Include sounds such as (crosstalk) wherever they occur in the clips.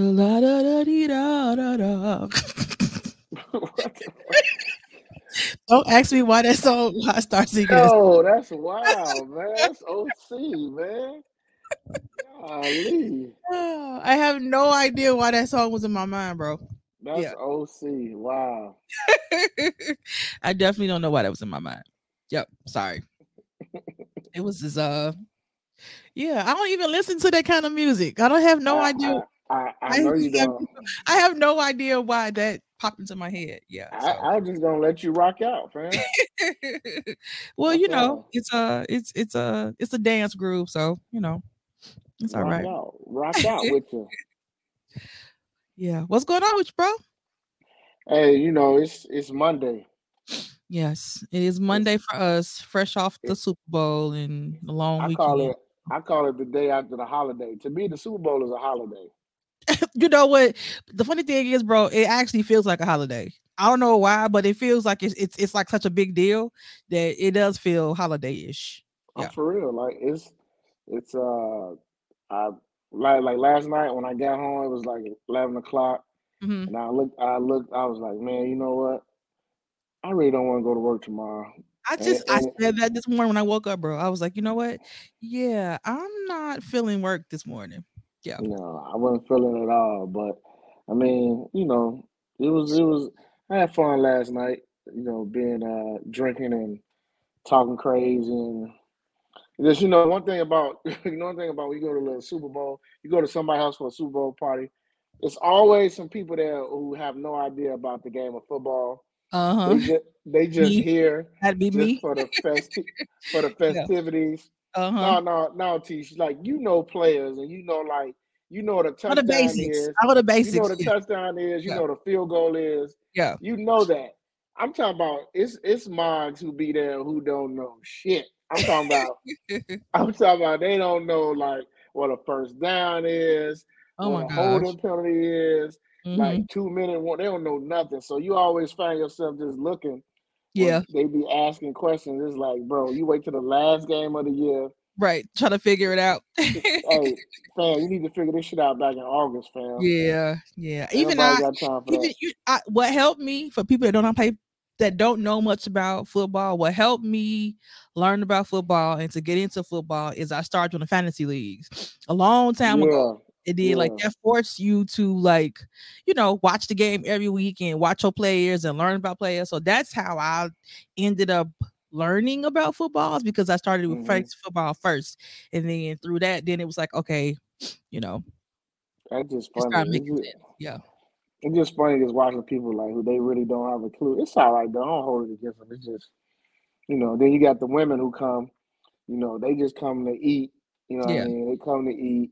La da da dee da da da. (laughs) Don't ask me why that song why I start singing. Yo, that's wild, man. That's OC, man. Golly. (sighs) I have no idea why that song was in my mind, bro. That's Yeah. OC. Wow. (laughs) I definitely don't know why that was in my mind. Yep, sorry. (laughs) it was just uh yeah, I don't even listen to that kind of music. I don't have no I, idea. I, I, I know you have, don't. I have no idea why that popped into my head. Yeah. I, so. I'm just gonna let you rock out, fam. (laughs) well, you know, all. it's a it's it's a it's a dance groove, so you know, it's all rock right. out. Rock out (laughs) with you. Yeah. What's going on with you, bro? Hey, you know, it's it's Monday. Yes, it is Monday for us, fresh off the Super Bowl and the long I weekend. call it I call it the day after the holiday. To me, the Super Bowl is a holiday. (laughs) you know what? The funny thing is, bro, it actually feels like a holiday. I don't know why, but it feels like it's it's, it's like such a big deal that it does feel holiday-ish. I'm for real. Like it's it's uh I like like last night when I got home, it was like eleven o'clock. Mhm. And I looked I looked, I was like, man, you know what? I really don't want to go to work tomorrow. I And- just I said that this morning when I woke up, bro. I was like, you know what? Yeah, I'm not feeling work this morning. Yeah. No, I wasn't feeling it at all. But I mean, you know, it was it was I had fun last night, you know, being uh drinking and talking crazy and just you know, one thing about (laughs) you know one thing about when you go to the Super Bowl, you go to somebody's house for a Super Bowl party, it's always some people there who have no idea about the game of football. Uh-huh. They just they just here That'd be me. for the (laughs) festi- for the festivities. Uh-huh. No, no, no, Tish. Like you know players and you know like you know what a All the touchdown basics. is. All the basics. You know what a Yeah. touchdown is. You Yeah. know what a field goal is. yeah. You know that. I'm talking about it's it's mods who be there who don't know shit. I'm talking about (laughs) I'm talking about they don't know like what a first down is, oh what my a gosh. holding penalty is, Mhm. like two minute one. They don't know nothing. So you always find yourself just looking. Yeah. They be asking questions. It's like, bro, you wait till the last game of the year. Right. Try to figure it out. (laughs) Hey, fam, you need to figure this shit out back in August, fam. yeah. Yeah. Even I got time for even that. you I, what helped me for people that don't play that don't know much about football what helped me learn about football and to get into football is i started on the fantasy leagues a long time ago Yeah, it did like that forced you to like you know watch the game every week and watch your players and learn about players so that's how i ended up learning about footballs because i started with Mhm. first football first and then through that then it was like okay (sniffs) you know That's just funny. It's just, yeah it's just funny just watching people like who they really don't have a clue. It's all right though. I don't hold it against them. It's just you know. Then you got the women who come. You know, they just come to eat. You know what Yeah. I mean? They come to eat.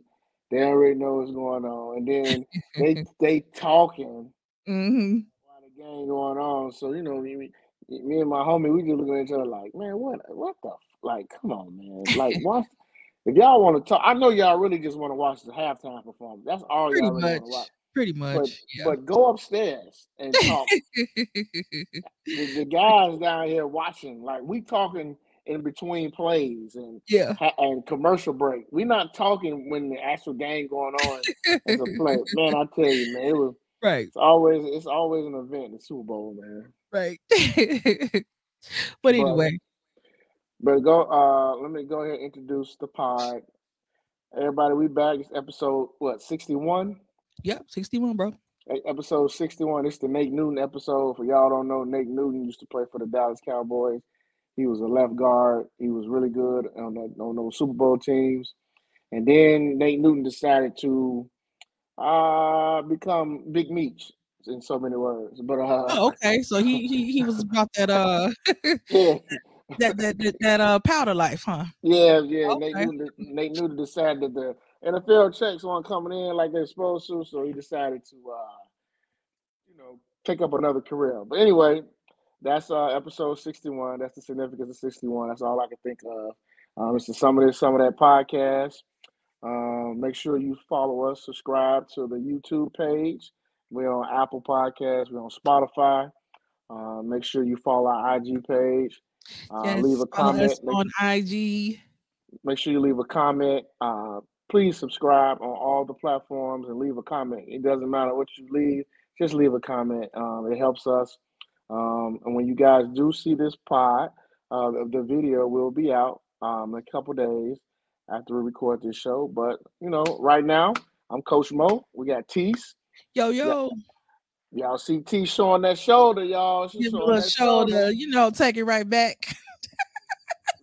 They already know what's going on, and then (laughs) they they talking hmm while the game going on. So you know, me, me and my homie, we just looking at each other like, man, what what the like? Come on, man. Like, (laughs) watch. If y'all want to talk, I know y'all really just want to watch the halftime performance. That's all pretty y'all really want much to watch. pretty But much yeah but go upstairs and talk. (laughs) the, the guys down here watching, like we talking in between plays and yeah and commercial break. We're not talking when the actual game going on as a (laughs) play. Man, I tell you, man, it was right it's always it's always an event, the Super Bowl, man. right (laughs) but But anyway but go uh let me go ahead and introduce the pod. Everybody, we back. It's episode what, sixty one? yeah 61 bro Episode 61. It's the Nate Newton episode. For y'all don't know, Nate Newton used to play for the Dallas Cowboys. He was a left guard. He was really good on that on those Super Bowl teams. And then Nate Newton decided to uh become Big Meech in so many words. But uh oh okay so he he, he was about that uh (laughs) yeah, (laughs) that that that, that uh powder life huh yeah, yeah. Nate okay Newton Nate Newton decided that the NFL checks weren't coming in like they're supposed to, so he decided to uh you know pick up another career. But anyway, that's uh episode 61. That's the significance of 61. That's all I can think of. Um, it's the some of this, some of that podcast. Um, make sure you follow us, subscribe to the YouTube page. We're on Apple Podcasts, we're on Spotify. Uh, make sure you follow our IG page. Uh, leave a comment. on ig make sure you leave a comment. Uh, please subscribe on all the platforms and leave a comment. It doesn't matter what you leave, just leave a comment. Um, it helps us. Um, and when you guys do see this pod, uh, the video will be out um, in a couple days after we record this show. But you know, right now I'm Coach Mo. We got Tease. Yo yo. Y'all see T showing that shoulder, y'all. She's showing that shoulder. shoulder. You know, take it right back.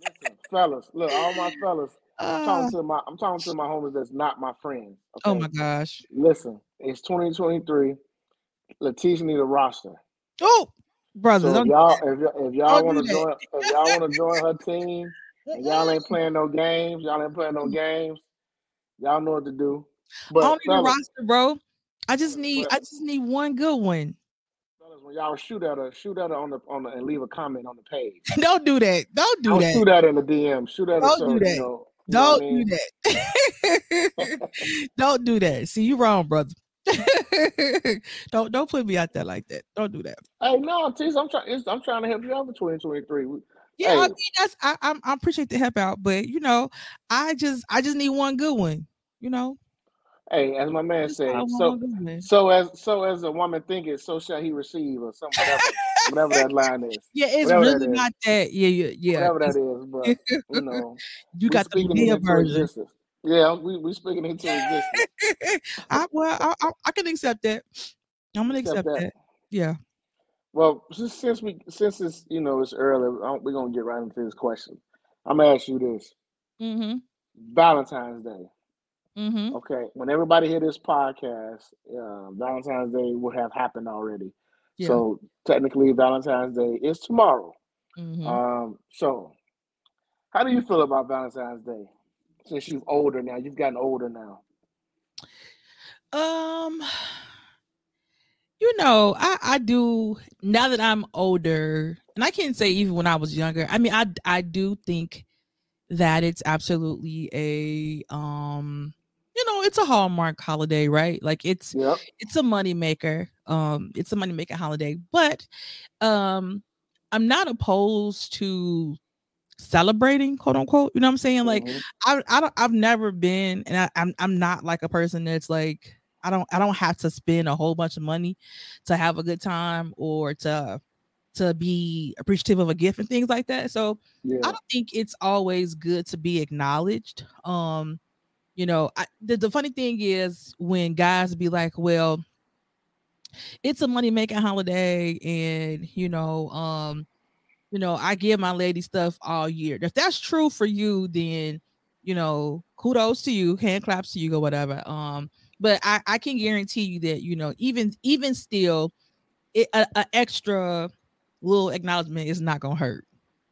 Listen, fellas, look, all my fellas. I'm talking uh. to my I'm talking to my homies that's not my friends. Okay? Oh my gosh. Listen, it's 2023. Letitia need a roster. Oh, brother. So if y'all if, y'all want to join if y'all want to join her team and y'all ain't (laughs) playing no games, y'all ain't playing no games, y'all know what to do. But I don't need a roster, bro. I just need I just need one good one. When y'all shoot at her, shoot at her on the on the and leave a comment on the page. (laughs) don't do that. Don't do don't that. Shoot at in the DM. Shoot at don't her. Do that. You know, don't do mean? that. (laughs) don't do that. See, you wrong, brother. (laughs) don't don't put me out there like that. Don't do that. Hey, no, I'm trying. I'm trying to help you out for 2023. Yeah, hey. I mean, that's I, I I appreciate the help out, but you know, I just I just need one good one. You know. Hey, as my man said, so so as so as a woman thinketh, so shall he receive, or something whatever, whatever that line is. (laughs) Yeah, it's whatever really that not that. Yeah, yeah, yeah. Whatever that is, but you know, (laughs) you got the Madea version. Existence. Yeah, we we speaking into existence. (laughs) I well, I, I, I, can accept that. I'm gonna accept, accept that. that. Yeah. Well, since, since we since it's you know it's early, we're gonna get right into this question. I'm gonna ask you this: mm-hmm. Valentine's Day. Mm-hmm. Okay, when everybody hear this podcast, uh, Valentine's Day will have happened already. Yeah. So technically, Valentine's Day is tomorrow. Mm-hmm. Um, so how do you feel about Valentine's Day? Since you're older now, you've gotten older now. Um, you know, I I do now that I'm older, and I can't say even when I was younger. I mean, I I do think that it's absolutely a um you know it's a hallmark holiday right like it's yep. it's a money maker um it's a money making holiday but um i'm not opposed to celebrating quote unquote you know what i'm saying like mm-hmm. I, I don't i've never been and I, I'm, I'm not like a person that's like i don't i don't have to spend a whole bunch of money to have a good time or to to be appreciative of a gift and things like that so yeah. i don't think it's always good to be acknowledged um you know I, the, the funny thing is when guys be like well it's a money making holiday and you know um you know i give my lady stuff all year if that's true for you then you know kudos to you hand claps to you or whatever um but i i can guarantee you that you know even even still it, a, a extra little acknowledgement is not gonna hurt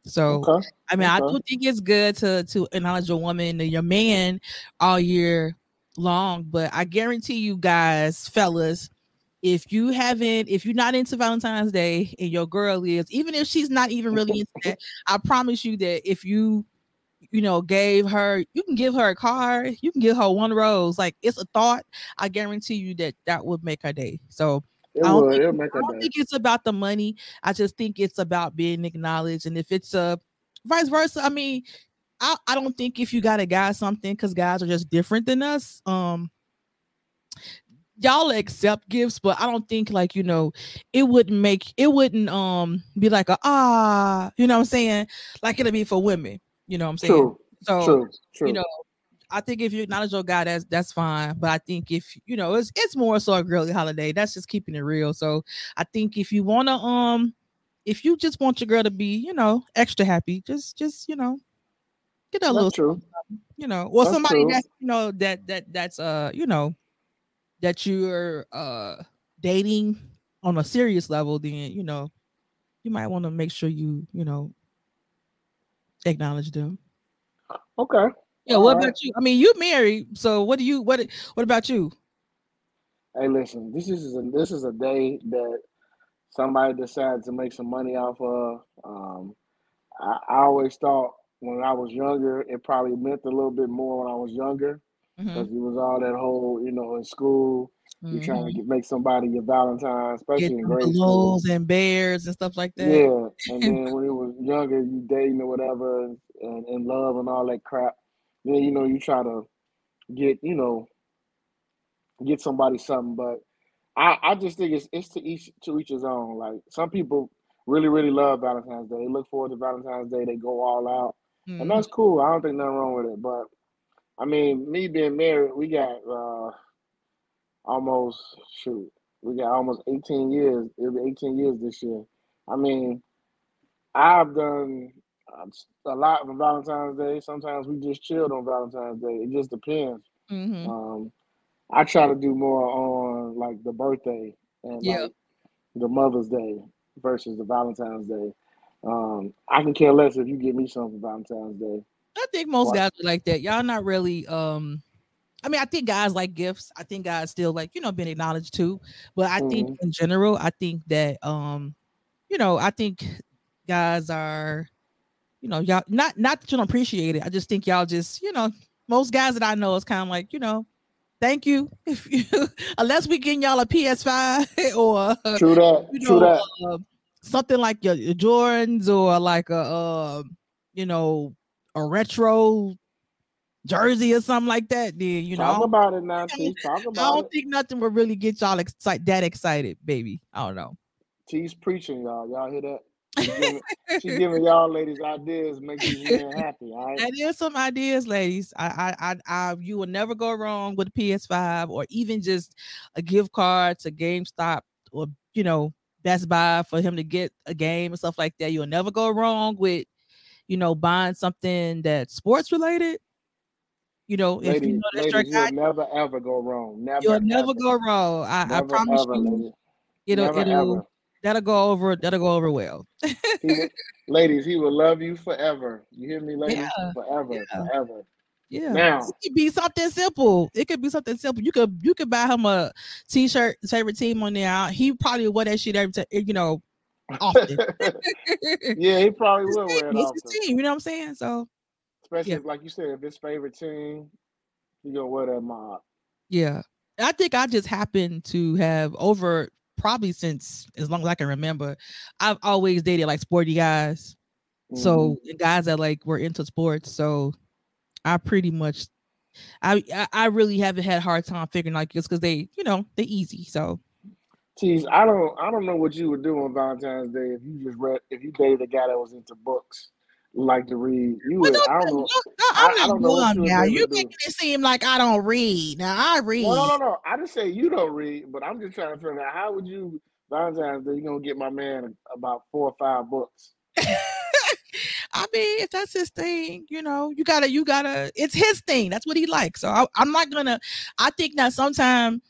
so okay. I mean, okay. I do think it's good to to acknowledge your woman and your man all year long, but I guarantee you guys, fellas, if you haven't, if you're not into Valentine's Day and your girl is, even if she's not even really into that, I promise you that if you you know, gave her, you can give her a card, you can give her one rose. Like it's a thought. I guarantee you that that would make her day. So it I don't, think, I don't think, it's about the money. I just think it's about being acknowledged. And if it's a vice versa, I mean, I, I don't think if you got a guy something because guys are just different than us. Um, y'all accept gifts, but I don't think like you know it wouldn't make it wouldn't um be like a ah, you know what I'm saying? Like it'll be for women, you know what I'm saying? True. So true, true. you know, I think if you acknowledge your guy, that's that's fine. But I think if you know, it's it's more so a girly holiday. That's just keeping it real. So I think if you wanna um, if you just want your girl to be, you know, extra happy, just just you know, get a that's little, true. you know, well that's somebody true. that you know that that that's uh you know that you're uh dating on a serious level, then you know you might want to make sure you you know acknowledge them. Okay. Yeah, what right. about you? I mean, you married, so what do you what what about you? Hey, listen, this is a this is a day that somebody decided to make some money off of. Um, I, I always thought when I was younger, it probably meant a little bit more when I was younger because mm-hmm. it was all that whole, you know, in school, mm-hmm. you're trying to mm-hmm. get, make somebody your Valentine, especially get in grade school. and bears and stuff like that. Yeah, and then (laughs) when it was younger, you dating or whatever, and in love and all that crap then you know you try to get you know get somebody something. But I, I just think it's it's to each to each his own. Like some people really really love Valentine's Day. They look forward to Valentine's Day. They go all out, mm-hmm. and that's cool. I don't think nothing wrong with it. But I mean, me being married, we got uh almost shoot, we got almost eighteen years. It'll be eighteen years this year. I mean, I've done um, a lot on Valentine's Day. Sometimes we just chilled on Valentine's Day. It just depends. Mm-hmm. Um, I try to do more on like the birthday and yeah. like the Mother's Day versus the Valentine's Day. Um, I can care less if you give me something for Valentine's Day. I think most guys are like that. Y'all not really um I mean, I think guys like gifts. I think guys still like, you know, being acknowledged too. But I mm-hmm. think in general, I think that um, you know, I think guys are, you know, y'all not not that you don't appreciate it. I just think y'all just, you know, most guys that I know is kind of like, you know, thank you. (laughs) If you unless we getting y'all a PS5 (laughs) or true that, you know, true that. Uh, something like your, your, Jordans or like a uh, you know a retro jersey or something like that. Then you talk know about it now. T. Talk about I don't it. think nothing will really get y'all excited that excited, baby. I don't know. T's preaching, y'all. Y'all hear that? She's giving, she's (laughs) giving y'all ladies ideas, make these men happy. All right. That is some ideas, ladies. I, I, I, I, you will never go wrong with a PS5 or even just a gift card to GameStop or you know Best Buy for him to get a game and stuff like that. You'll never go wrong with, you know, buying something that's sports related. You know, ladies, if you know that's ladies, your guy, you'll never ever go wrong. Never. You'll never ever. go wrong. I, never, I promise ever, you. Ladies. It'll, never, it'll. Ever that'll go over. That'll go over well. he (laughs) ladies, he will love you forever. You hear me, ladies? Yeah. Forever, yeah. forever. Yeah. Now it could be something simple. It could be something simple. You could you could buy him a t-shirt, favorite team on there. He probably wear that shit every time, you know, often. (laughs) yeah, he probably will wear it often. Team, you know what I'm saying? So especially yeah. if, like you said, if his favorite team, he gonna wear that mob. Yeah. I think I just happen to have over probably since as long as I can remember, I've always dated like sporty guys. Mm-hmm. So guys that like were into sports. So I pretty much I I really haven't had a hard time figuring like this because they, you know, they easy. So Geez, I don't I don't know what you would do on Valentine's Day if you just read if you dated a guy that was into books like to read. You would, I don't know. I'm I, don't know what you now. You making it seem like I don't read. Now I read. No, no, no, no. I just say you don't read, but I'm just trying to figure out how would you Valentine's Day you gonna get my man about four or five books. (laughs) I mean, if that's his thing, you know, you gotta, you gotta. It's his thing. That's what he likes. So I, I'm not gonna. I think that sometimes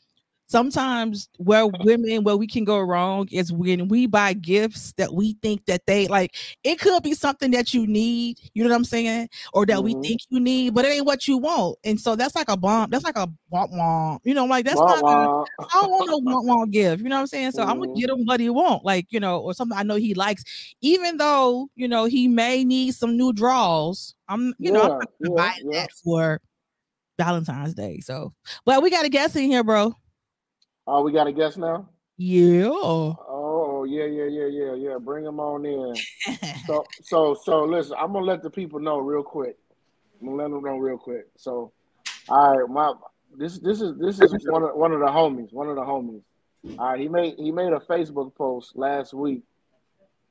sometimes where women where we can go wrong is when we buy gifts that we think that they like it could be something that you need you know what i'm saying or that mm-hmm. we think you need but it ain't what you want. And so that's like a bomb that's like a womp womp you know like that's womp not I don't want no womp womp gift you know what i'm saying? So mm-hmm. i'm gonna get him what he want like you know or something i know he likes. Even though you know he may need some new draws i'm you yeah, know i'm not yeah, buy yeah. that for valentine's day so. But we got a guest in here bro Oh, we got a guest now. Yeah. Oh, yeah, yeah, yeah, yeah, yeah. Bring them on in. (laughs) so, so, so, listen. I'm gonna let the people know real quick. I'm gonna let them know real quick. So, all right, my this this is this is one of one of the homies. One of the homies. All right, he made he made a Facebook post last week,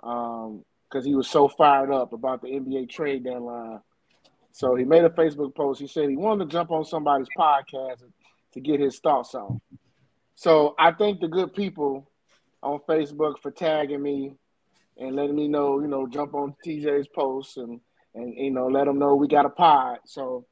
um, because he was so fired up about the NBA trade deadline. So he made a Facebook post. He said he wanted to jump on somebody's podcast to get his thoughts on. So I thank the good people on Facebook for tagging me and letting me know, you know, jump on TJ's posts and and you know let them know we got a pod. So,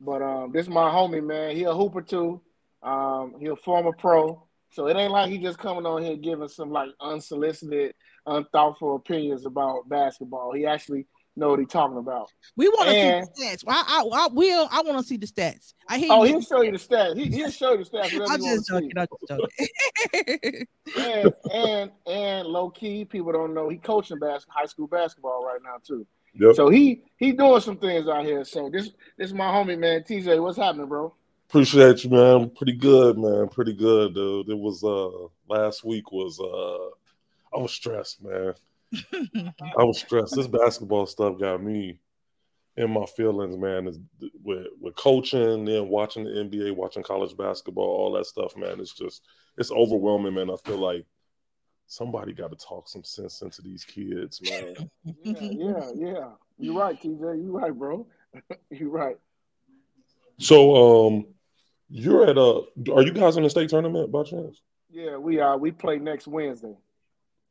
but um, this is my homie, man. He a hooper too. Um, he a former pro. So it ain't like he just coming on here giving some like unsolicited, unthoughtful opinions about basketball. He actually know what he's talking about. We want to see the stats. I, I, I will. I want to see the stats. I hear. Oh, he'll show you the stats. He, will show you the stats. I'm just joking. I'm just joking. and and and low key, people don't know he coaching bas- high school basketball right now too. Yep. So he he doing some things out here. So this this is my homie man, TJ. What's happening, bro? Appreciate you, man. Pretty good, man. Pretty good, dude. It was uh last week was uh I was stressed, man. I was stressed. This basketball stuff got me in my feelings, man, is with with coaching and watching the NBA, watching college basketball, all that stuff, man. It's just it's overwhelming, man. I feel like somebody got to talk some sense into these kids, man. (laughs) yeah, yeah, yeah. You're right, TJ. You're right, bro. (laughs) You're right. So, um, you're at a. Are you guys in the state tournament by chance? Yeah, we are. We play next Wednesday.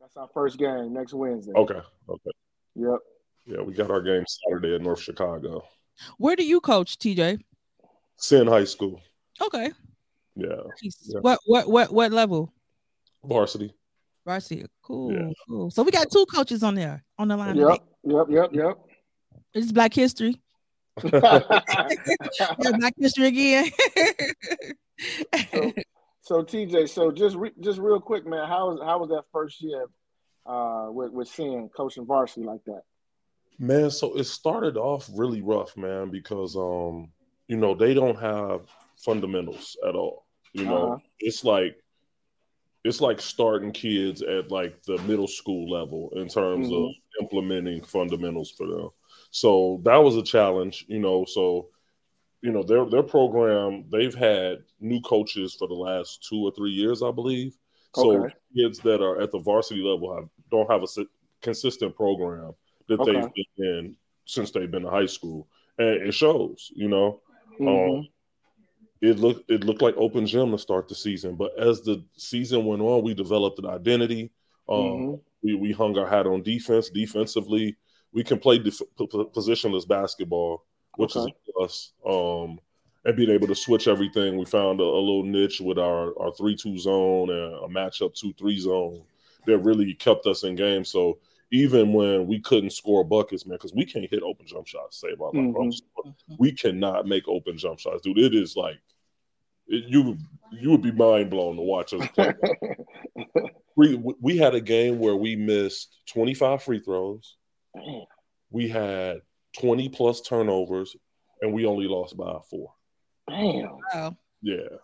That's our first game next Wednesday. Okay. Okay. Yep. Yeah, we got our game Saturday at North Chicago. Where do you coach, TJ? Sin High School. Okay. Yeah. yeah. What what what what level? Varsity. Varsity. Cool. Yeah. Cool. So we got two coaches on there on the line. Yep. Yep. Yep. Yep. It's Black History. (laughs) (laughs) yeah, Black History again. so, so, TJ, so just re- just real quick, man, how was how was that first year uh, with with seeing coaching varsity like that? Man, so it started off really rough, man, because um, you know, they don't have fundamentals at all. You know, uh-huh. it's like it's like starting kids at like the middle school level in terms mm-hmm. of implementing fundamentals for them. So that was a challenge, you know. So, you know, their their program, they've had new coaches for the last two or three years, I believe. So kids that are at the varsity level have don't have a consistent program that okay. they've been in since they've been in high school, and it shows. You know, um, mm-hmm. um, it looked it looked like open gym to start the season, but as the season went on, we developed an identity. Um, mm-hmm. we, we hung our hat on defense. Defensively, we can play def- positionless basketball, which okay. is us. Um, and being able to switch everything, we found a, a little niche with our our three two zone and a matchup two three zone that really kept us in game. So even when we couldn't score buckets, man, because we can't hit open jump shots. Save our life. Mm-hmm. We cannot make open jump shots, dude. It is like it, you you would be mind blown to watch us play. (laughs) we we had a game where we missed 25 free throws. We had 20 plus turnovers, and we only lost by four. Damn. Wow. Yeah.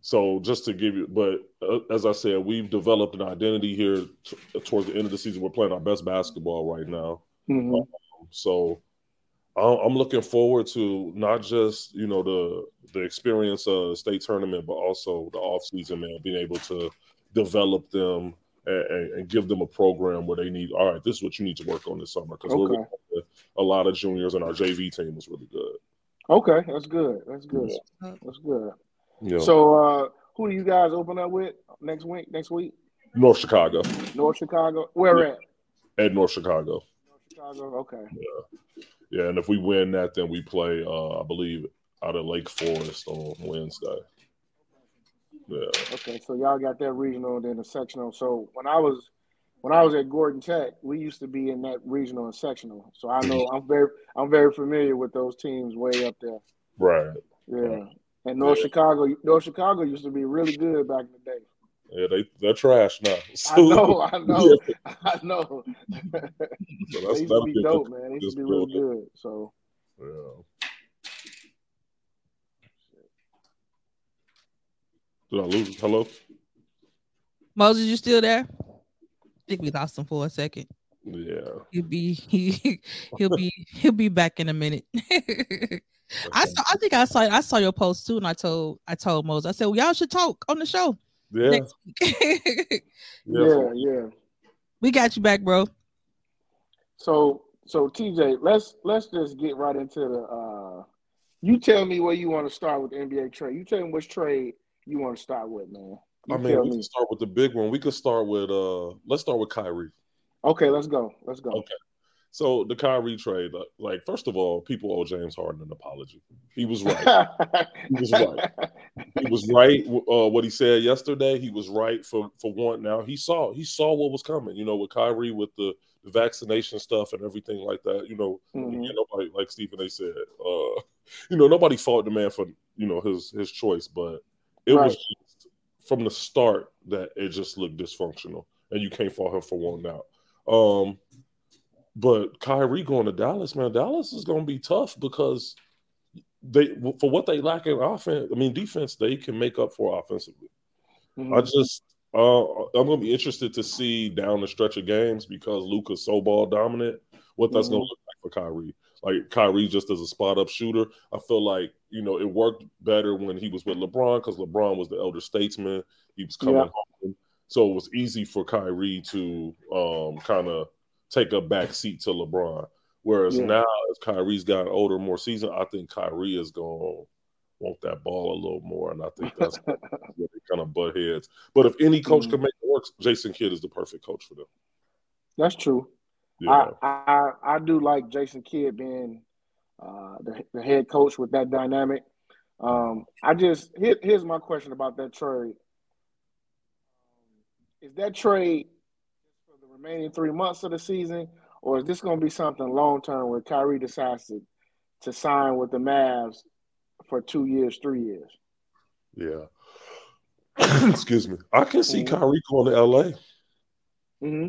So just to give you, but uh, as I said, we've developed an identity here t- towards the end of the season. We're playing our best basketball right now. Mm-hmm. Um, so I'm looking forward to not just you know the the experience of the state tournament, but also the off season, man, being able to develop them and, and, give them a program where they need. All right, this is what you need to work on this summer because okay. A lot of juniors and our JV team was really good. Okay, that's good. That's good. That's good. Yeah. So, uh, who do you guys open up with next week? Next week? North Chicago. North Chicago. Where yeah. at? At North Chicago. North Chicago. Okay. Yeah. Yeah, and if we win that, then we play. Uh, I believe out of Lake Forest on Wednesday. Yeah. Okay, so y'all got that regional and then the sectional. So when I was when I was at Gordon Tech, we used to be in that regional and sectional. So I know I'm very I'm very familiar with those teams way up there. Right. Yeah. And North yeah. Chicago, North Chicago used to be really good back in the day. Yeah, they they're trash now. So, (laughs) I know, I (laughs) know, yeah. (laughs) I know. So they used to be dope, man. They used to be really good. So yeah. Did I lose? Hello, Moses, you still there? I think we lost him for a second. Yeah, he'll be he (laughs) he'll be he'll be back in a minute. (laughs) I saw, I think I saw I saw your post too, and I told I told Moses I said well, y'all should talk on the show. Yeah. (laughs) yeah, yeah. We got you back, bro. So so TJ, let's let's just get right into the uh you tell me where you want to start with the NBA trade. You tell me which trade you want to start with, man. You I mean, we me. can start with the big one. We could start with uh let's start with Kyrie. Okay, let's go. Let's go. Okay. So the Kyrie trade, like first of all, people owe James Harden an apology. He was right. (laughs) he was right. He was right. Uh, what he said yesterday, he was right for for one. Now he saw he saw what was coming. You know, with Kyrie, with the, the vaccination stuff and everything like that. You know, mm-hmm. nobody like Stephen A. said. Uh, (laughs) you know, nobody fault the man for you know his his choice, but it right. was from the start that it just looked dysfunctional, and you can't fault him for wanting out. Um, but Kyrie going to Dallas, man, Dallas is going to be tough because they for what they lack in offense. I mean, defense they can make up for offensively. Mm-hmm. I just uh, I'm going to be interested to see down the stretch of games because Luka's so ball dominant. What that's mm-hmm. going to look like for Kyrie. Like Kyrie just as a spot up shooter. I feel like you know it worked better when he was with LeBron because LeBron was the elder statesman. He was coming yeah. home, so it was easy for Kyrie to um, kind of take a back seat to LeBron. Whereas yeah. now, as Kyrie's gotten older, more seasoned, I think Kyrie is going to want that ball a little more, and I think that's (laughs) where they kind of butt heads. But if any coach mm-hmm. can make it work, Jason Kidd is the perfect coach for them. That's true. Yeah. I, I, I do like Jason Kidd being uh, the, the head coach with that dynamic. Um, I just here, here's my question about that trade. Is that trade for the remaining three months of the season, or is this going to be something long term where Kyrie decides to, to sign with the Mavs for two years, three years? Yeah. (clears throat) Excuse me. I can see mm-hmm. Kyrie going to LA. Mm-hmm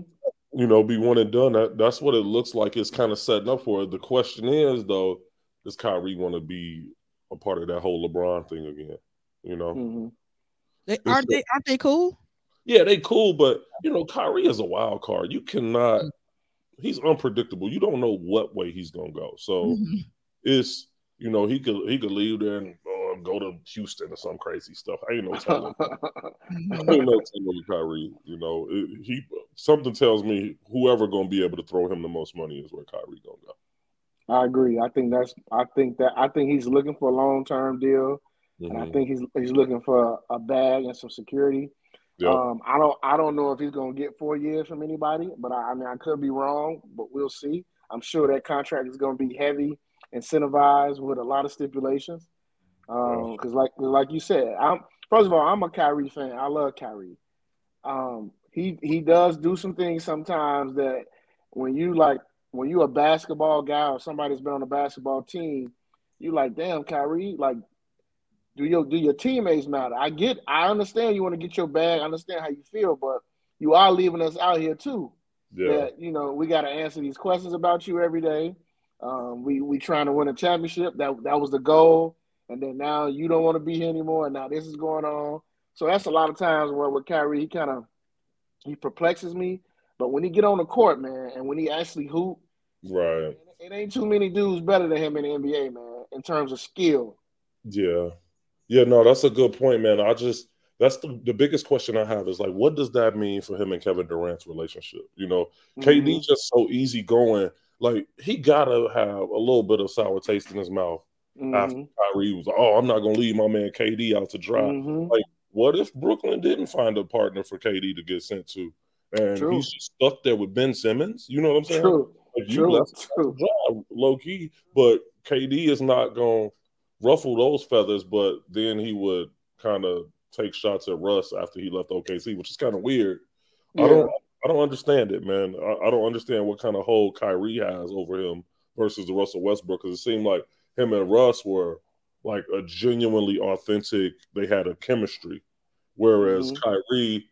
you know, be one and done. That that's what it looks like. It's kind of setting up for it. The question is, though, does Kyrie want to be a part of that whole LeBron thing again? You know, mm-hmm. they, aren't they? Aren't they cool? Yeah, they cool, but you know, Kyrie is a wild card. You cannot. He's unpredictable. You don't know what way he's gonna go. So mm-hmm. it's you know he could he could leave there and go to Houston or some crazy stuff. I ain't no (laughs) telling. I ain't no telling Kyrie. You know, it, he something tells me whoever gonna be able to throw him the most money is where Kyrie gonna go. I agree. I think that's. I think that. I think he's looking for a long term deal, mm-hmm. and I mm-hmm. think he's he's looking for a bag and some security. Yep. Um, I don't. I don't know if he's gonna get four years from anybody, but I, I mean, I could be wrong, but we'll see. I'm sure that contract is gonna be heavy, incentivized with a lot of stipulations. Um, because like like you said, I'm first of all, I'm a Kyrie fan. I love Kyrie. Um, he he does do some things sometimes that when you like when you a basketball guy or somebody's been on a basketball team, you like, damn, Kyrie, like do your do your teammates matter? I get I understand you want to get your bag, I understand how you feel, but you are leaving us out here too. Yeah. That you know, we gotta answer these questions about you every day. Um, we we trying to win a championship. That that was the goal and then now you don't want to be here anymore, and now this is going on. So that's a lot of times where with Kyrie, he kind of he perplexes me. But when he get on the court, man, and when he actually hoop, right, it, ain't too many dudes better than him in the NBA, man, in terms of skill. Yeah, yeah, no, that's a good point, man. I just that's the, the biggest question I have is like, what does that mean for him and Kevin Durant's relationship? You know, mm-hmm. KD just so easy going. Like he gotta have a little bit of sour taste in his mouth mm-hmm. after Kyrie was like, "Oh, I'm not gonna leave my man KD out to dry." Mm-hmm. Like, what if Brooklyn didn't find a partner for KD to get sent to, and True. he's just stuck there with Ben Simmons? You know what I'm saying? True. Like, you True. left True. Dry, low key, but KD is not gonna ruffle those feathers. But then he would kind of take shots at Russ after he left OKC, which is kind of weird. Yeah. I don't. I don't understand it, man. I, I, don't understand what kind of hold Kyrie has over him versus the Russell Westbrook because it seemed like him and Russ were like a genuinely authentic. They had a chemistry, whereas mm-hmm. Kyrie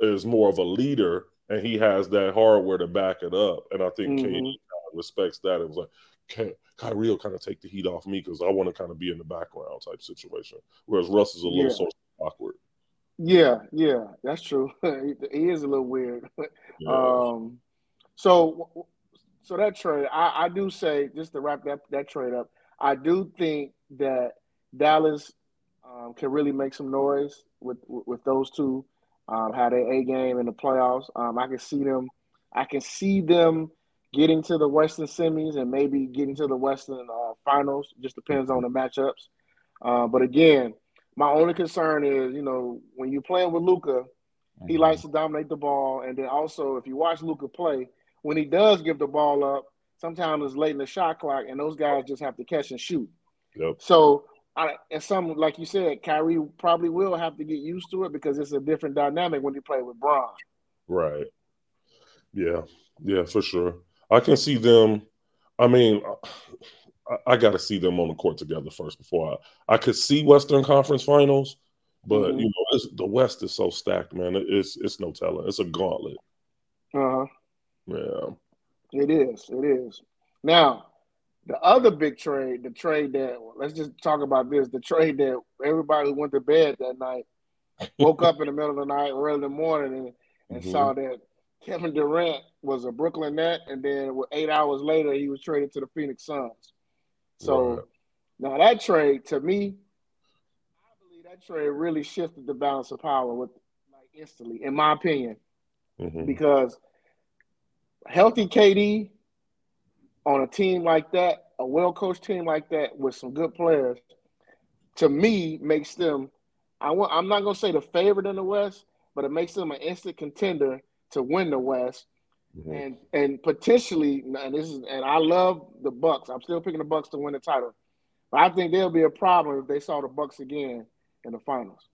is more of a leader and he has that hardware to back it up. And I think mm-hmm. KD respects that. It was like Kyrie will kind of take the heat off me because I want to kind of be in the background type situation. Whereas Russ is a little yeah. so awkward. Yeah, yeah, that's true. (laughs) he is a little weird. (laughs) Yeah. Um, so, so that trade, I, I do say just to wrap that that trade up, I do think that Dallas um, can really make some noise with with those two. Um, had a A game in the playoffs. Um, I can see them. I can see them getting to the Western semis and maybe getting to the Western uh, finals. Just depends on the matchups. Uh, but again, my only concern is, you know, when you're playing with Luka, mm-hmm. he likes to dominate the ball, and then also if you watch Luka play, when he does give the ball up, sometimes it's late in the shot clock, and those guys just have to catch and shoot. Yep. So, I, and some like you said, Kyrie probably will have to get used to it because it's a different dynamic when you play with Bron. Right. Yeah. Yeah, for sure. I can see them. I mean, I, I got to see them on the court together first before I. I could see Western Conference Finals, but mm-hmm. you know, the West is so stacked, man. It's it's no telling. It's a gauntlet. Uh huh. Yeah. It is. It is. Now, the other big trade, the trade that let's just talk about this, the trade that everybody who went to bed that night woke up in the middle of the night, early in the morning, and, and mm-hmm. saw that Kevin Durant was a Brooklyn Net, and then eight hours later he was traded to the Phoenix Suns. So right. now that trade to me, I believe that trade really shifted the balance of power with like instantly, in my opinion, mm-hmm. because healthy KD on a team like that, a well coached team like that with some good players, to me makes them. I want. I'm not gonna say the favorite in the West, but it makes them an instant contender to win the West. Mm-hmm. And and potentially, and this is and I love the Bucks. I'm still picking the Bucks to win the title, but I think there'll be a problem if they saw the Bucks again in the finals.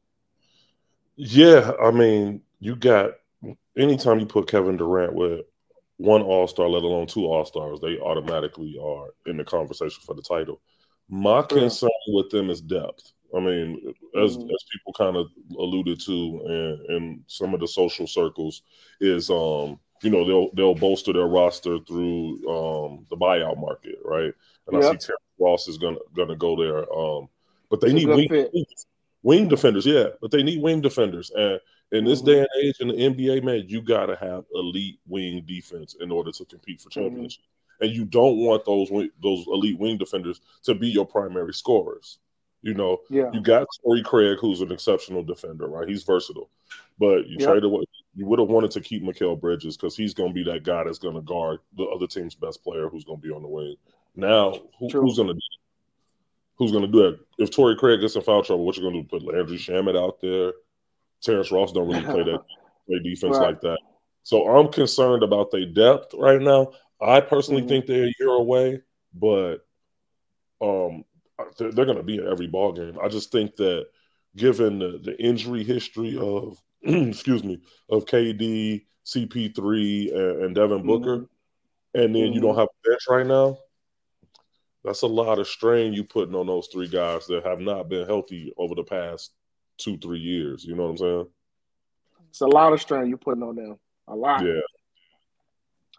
Yeah, I mean, you got anytime you put Kevin Durant with one All Star, let alone two All Stars, they automatically are in the conversation for the title. My concern with them is depth. I mean, as mm-hmm. as people kind of alluded to in, in some of the social circles, is um, you know, they'll they'll bolster their roster through um the buyout market, right? And yep. I see Terry Ross is gonna gonna go there. Um, but they it's need wing, wing defenders, yeah. But they need wing defenders, and in this mm-hmm. day and age in the NBA, man, you gotta have elite wing defense in order to compete for championships. Mm-hmm. And you don't want those those elite wing defenders to be your primary scorers. You know, yeah. you got Torrey Craig, who's an exceptional defender, right? He's versatile, but you yep. traded what you would have wanted to keep Mikal Bridges because he's going to be that guy that's going to guard the other team's best player, who's going to be on the wing. Now, who, who's going to who's going to do that? If Torrey Craig gets in foul trouble, what you going to do? Put Landry Shamet out there? Terrence Ross don't really play that (laughs) play defense right. like that. So I'm concerned about their depth right now. I personally mm-hmm. think they're a year away, but um, they're, they're going to be in every ball game. I just think that given the, the injury history of (clears throat) excuse me of KD, CP3, and, and Devin mm-hmm. Booker, mm-hmm. and then mm-hmm. you don't mm-hmm. have a bench right now. That's a lot of strain you putting on those three guys that have not been healthy over the past two, three years. You know what I'm saying? It's a lot of strain you're putting on them. A lot. Yeah.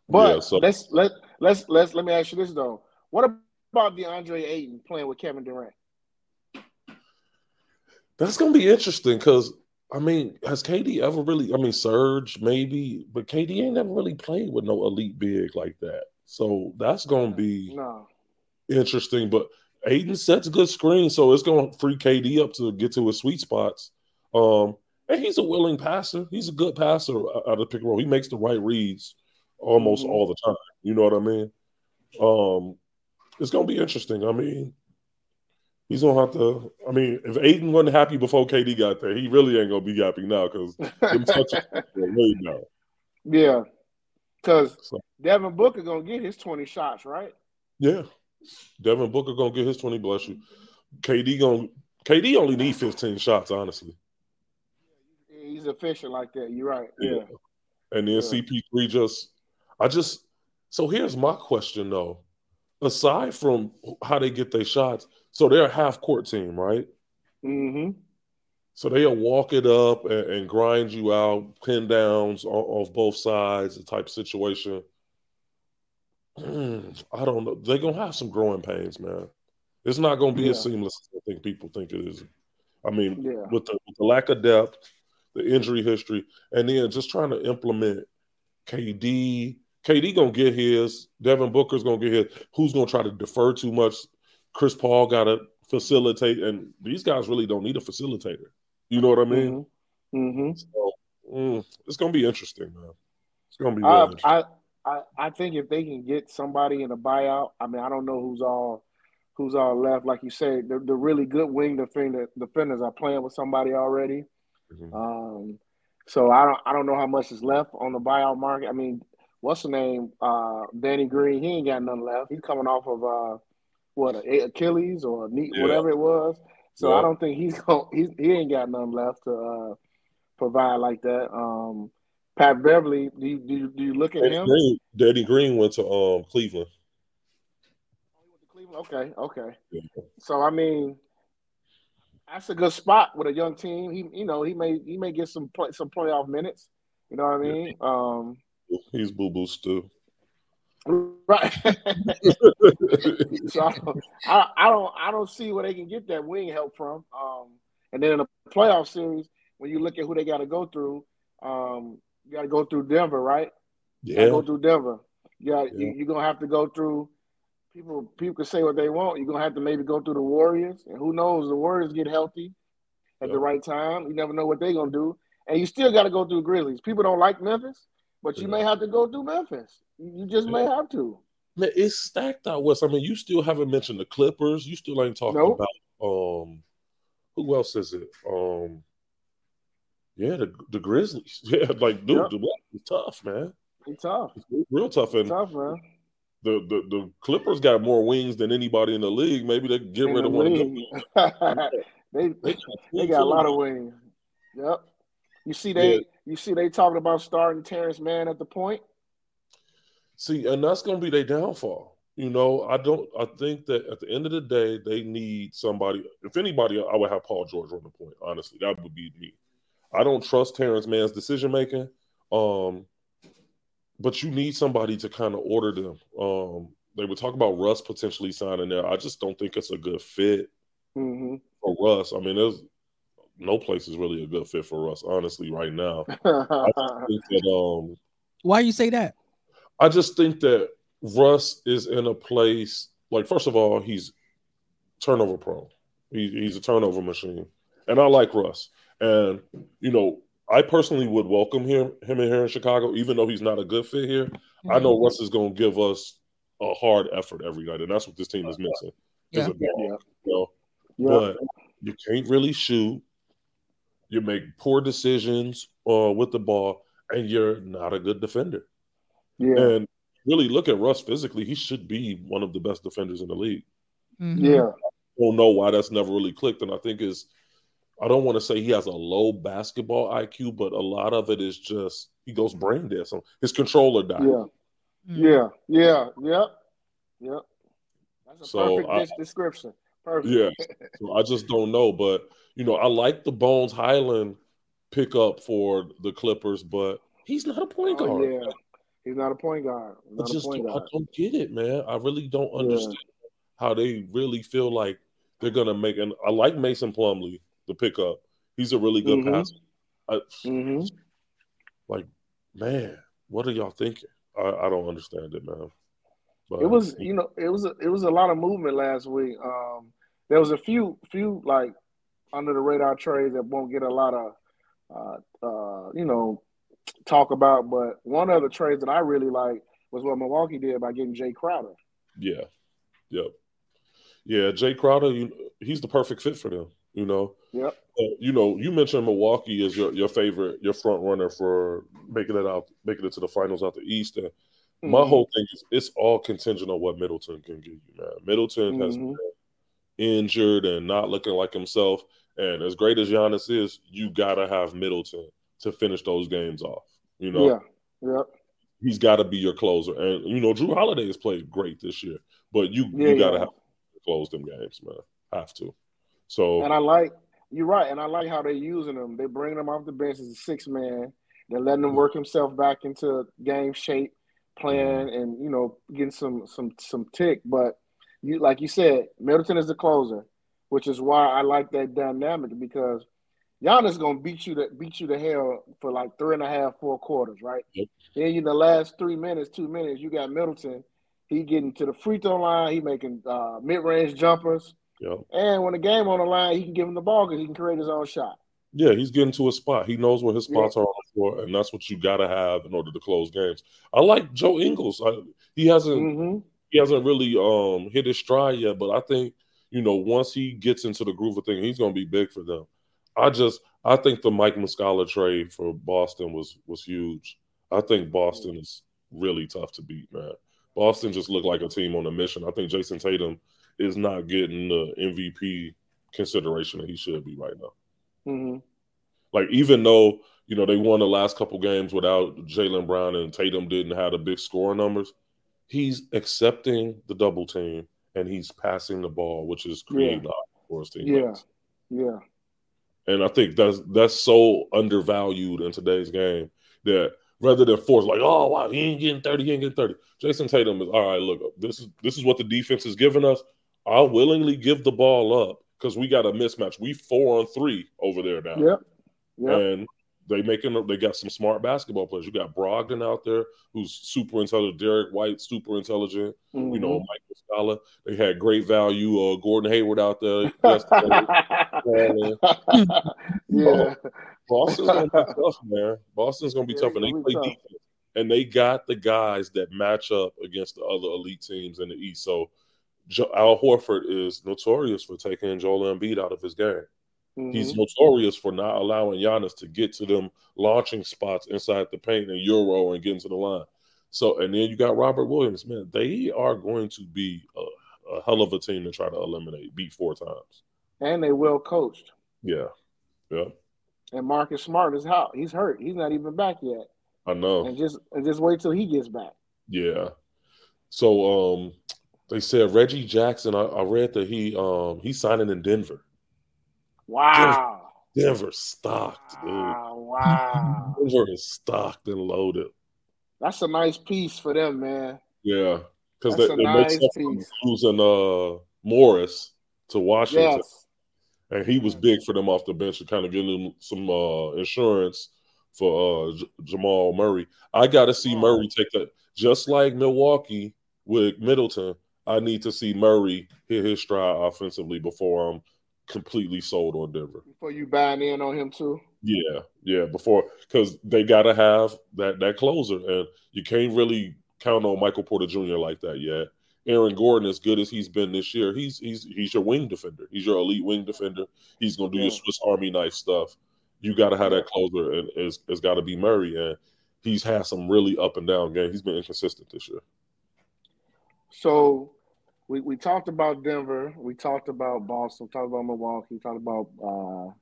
But yeah, so. let's let let's let's let me ask you this though. What about DeAndre Ayton playing with Kevin Durant? That's gonna be interesting because I mean, has KD ever really? I mean, Serge maybe, but KD ain't never really played with no elite big like that. So that's gonna be no. interesting. But Ayton sets a good screen, so it's gonna free KD up to get to his sweet spots. Um, and he's a willing passer. He's a good passer out of pick and roll. He makes the right reads almost mm-hmm. all the time. You know what I mean? Um, it's gonna be interesting. I mean, he's gonna have to. I mean, if Ayton wasn't happy before KD got there, he really ain't gonna be happy now because (laughs) way now. Yeah, because so. Devin Booker gonna get his twenty shots, right? Yeah, Devin Booker gonna get his twenty. Bless you. KD gonna KD only need fifteen shots, honestly. He's efficient like that. You're right. Yeah. yeah. And then yeah. CP3 just, I just. So here's my question though aside from how they get their shots, so they're a half court team, right? Mm-hmm. So they'll walk it up and, and grind you out, pin downs off both sides, the type of situation. I don't know. They're gonna have some growing pains, man. It's not gonna be yeah. as seamless as I think people think it is. I mean, yeah. with, the, with the lack of depth, the injury history, and then just trying to implement KD KD gonna get his. Devin Booker's gonna get his. Who's gonna try to defer too much? Chris Paul gotta facilitate, and these guys really don't need a facilitator. You know what I mean? Mm-hmm. mm-hmm. So mm, it's gonna be interesting, man. It's gonna be. Really I, I I think if they can get somebody in a buyout, I mean, I don't know who's all who's all left. Like you said, the, the really good wing defender, defenders are playing with somebody already. Mm-hmm. Um, so I don't I don't know how much is left on the buyout market. I mean, what's the name? Uh, Danny Green. He ain't got nothing left. He's coming off of uh, what a Achilles or knee, yeah. whatever it was. So yeah. I don't think he's (laughs) going. He's, he ain't got nothing left to uh, provide like that. Um, Pat Beverley, Do you, do you, do you look at Danny him? Green, Danny Green went to um, Cleveland. Cleveland. Okay. Okay. Yeah. So I mean, that's a good spot with a young team. He, you know, he may he may get some play, some playoff minutes. You know what I mean? Um, He's boo boo stew. Right. (laughs) so I, I, don't I don't see where they can get that wing help from. Um, and then in a playoff series, when you look at who they got to go through, um, you got to go through Denver, right? Yeah. go through Denver. You got, yeah. you, are gonna have to go through. People, people can say what they want. You're gonna have to maybe go through the Warriors, and who knows? The Warriors get healthy at the right time. You never know what they're gonna do, and you still got to go through Grizzlies. People don't like Memphis, but you may have to go through Memphis. You just may have to. Man, it's stacked out west. I mean, you still haven't mentioned the Clippers. You still ain't talking nope. about um who else is it? Um yeah, the the Grizzlies. (laughs) Yeah, like dude, yep. the West is tough, man. It's tough. It's real tough. And tough, man. The, the the Clippers got more wings than anybody in the league. Maybe they get in rid of one of them. (laughs) they they, they got a lot of wings. Yep. You see they yeah. you see they talking about starting Terance Mann at the point. See, and that's going to be their downfall. You know, I don't. I think that at the end of the day, they need somebody. If anybody, I would have Paul George on the point. Honestly, that would be me. I don't trust Terance Mann's decision making. Um, but you need somebody to kind of order them. Um, they would talk about Russ potentially signing there. I just don't think it's a good fit mm-hmm. for Russ. I mean, there's no place is really a good fit for Russ, honestly, right now. (laughs) I think that, um, Why you say that? I just think that Russ is in a place like first of all, he's turnover prone. He, he's a turnover machine, and I like Russ. And you know, I personally would welcome him him in here in Chicago, even though he's not a good fit here. Mm-hmm. I know Russ is going to give us a hard effort every night, and that's what this team is missing. Yeah. Is ball, yeah. You know? yeah. But you can't really shoot. You make poor decisions uh, with the ball, and you're not a good defender. Yeah. And really look at Russ physically, he should be one of the best defenders in the league. Mm-hmm. Yeah. I don't know why that's never really clicked. And I think is I don't want to say he has a low basketball IQ, but a lot of it is just he goes brain dead. So his controller died. Yeah. Mm-hmm. Yeah. Yeah. Yep. Yep. That's a so perfect I, description. Perfect. Yeah. (laughs) so I just don't know. But you know, I like the Bones Hyland pickup for the Clippers, but he's not a point oh, guard. Yeah. He's not a point guard. Not I just don't, I don't get it, man. I really don't understand yeah. how they really feel like they're gonna make. And I like Mason Plumlee, the pickup. He's a really good mm-hmm. passer. I, mm-hmm. Like, man, what are y'all thinking? I, I don't understand it, man. But, it was, you know, it was a, it was a lot of movement last week. Um, there was a few few like under the radar trades that won't get a lot of, uh, uh, you know, talk about. But one of the trades that I really like was what Milwaukee did by getting Jae Crowder. Yeah. Yep. Yeah, Jae Crowder, you, he's the perfect fit for them. You know. Yep. Uh, you know, you mentioned Milwaukee as your, your favorite, your front runner for making it out, making it to the finals out the East. And mm-hmm. my whole thing is it's all contingent on what Middleton can give you, man. Middleton mm-hmm. has been injured and not looking like himself. And as great as Giannis is, you gotta have Middleton to finish those games off. You know, yeah, yeah. He's got to be your closer, and you know Jrue Holiday has played great this year, but you yeah, you got to yeah. have to close them games, man. Have to. So and I like you're right, and I like how they're using them. They bring them off the bench as a six man. They're letting him work himself back into game shape, playing, mm-hmm. and you know getting some some some tick. But you like you said, Middleton is the closer, which is why I like that dynamic because Giannis gonna beat you to beat you to hell for like three and a half, four quarters, right? Yep. Then in the last three minutes, two minutes, you got Middleton. He getting to the free throw line. He making uh, mid range jumpers. Yep. And when the game on the line, he can give him the ball because he can create his own shot. Yeah, he's getting to a spot. He knows where his spots yeah. are on the floor, and that's what you got to have in order to close games. I like Joe Ingles. I, he hasn't mm-hmm. he hasn't really um, hit his stride yet, but I think you know once he gets into the groove of things, he's going to be big for them. I just I think the Mike Muscala trade for Boston was was huge. I think Boston is really tough to beat, man. Boston just looked like a team on a mission. I think Jayson Tatum is not getting the MVP consideration that he should be right now. Mm-hmm. Like even though you know they won the last couple games without Jaylen Brown and Tatum didn't have the big scoring numbers, he's accepting the double team and he's passing the ball, which is creating yeah. for his team. Yeah, yeah. And I think that's that's so undervalued in today's game that rather than force like, oh wow, he ain't getting 30, he ain't getting 30. Jayson Tatum is all right, look, this is this is what the defense is giving us. I'll willingly give the ball up because we got a mismatch. We four on three over there now. Yep. yep. And they making they got some smart basketball players. You got Brogdon out there who's super intelligent, Derrick White super intelligent. Mm-hmm. You know, mm-hmm. Mike Muscala. They had great value. Uh, Gordon Hayward out there. (laughs) yeah, Boston's gonna be tough, man. Boston's gonna be yeah, tough, and they play tough. defense. And they got the guys that match up against the other elite teams in the East. So Al Horford is notorious for taking Joel Embiid out of his game. Mm-hmm. He's notorious for not allowing Giannis to get to them launching spots inside the paint and Euro and getting to the line. So, and then you got Robert Williams. Man, they are going to be a, a hell of a team to try to eliminate, beat four times. And they well coached. Yeah, yeah. And Marcus Smart is out. He's hurt. He's not even back yet. I know. And just and just wait till he gets back. Yeah. So um they said Reggie Jackson. I, I read that he um he's signing in Denver. Wow. Denver, Denver stocked, dude. Wow, (laughs) wow. Denver is stocked and loaded. That's a nice piece for them, man. Yeah, because they, they nice make losing uh Morris to Washington, yes. and he was big for them off the bench to kind of give them some uh, insurance for uh, J- Jamal Murray. I got to see Murray take that, just like Milwaukee with Middleton. I need to see Murray hit his stride offensively before I'm completely sold on Denver. Before you buying in on him too. Yeah, yeah. Before because they gotta have that that closer, and you can't really count on Michael Porter Jr. like that yet. Aaron Gordon, as good as he's been this year, he's he's he's your wing defender. He's your elite wing defender. He's gonna do yeah. your Swiss Army knife stuff. You got to have that closer, and it's, it's got to be Murray. And he's had some really up and down games. He's been inconsistent this year. So we, we talked about Denver, we talked about Boston, talked about Milwaukee, talked about uh,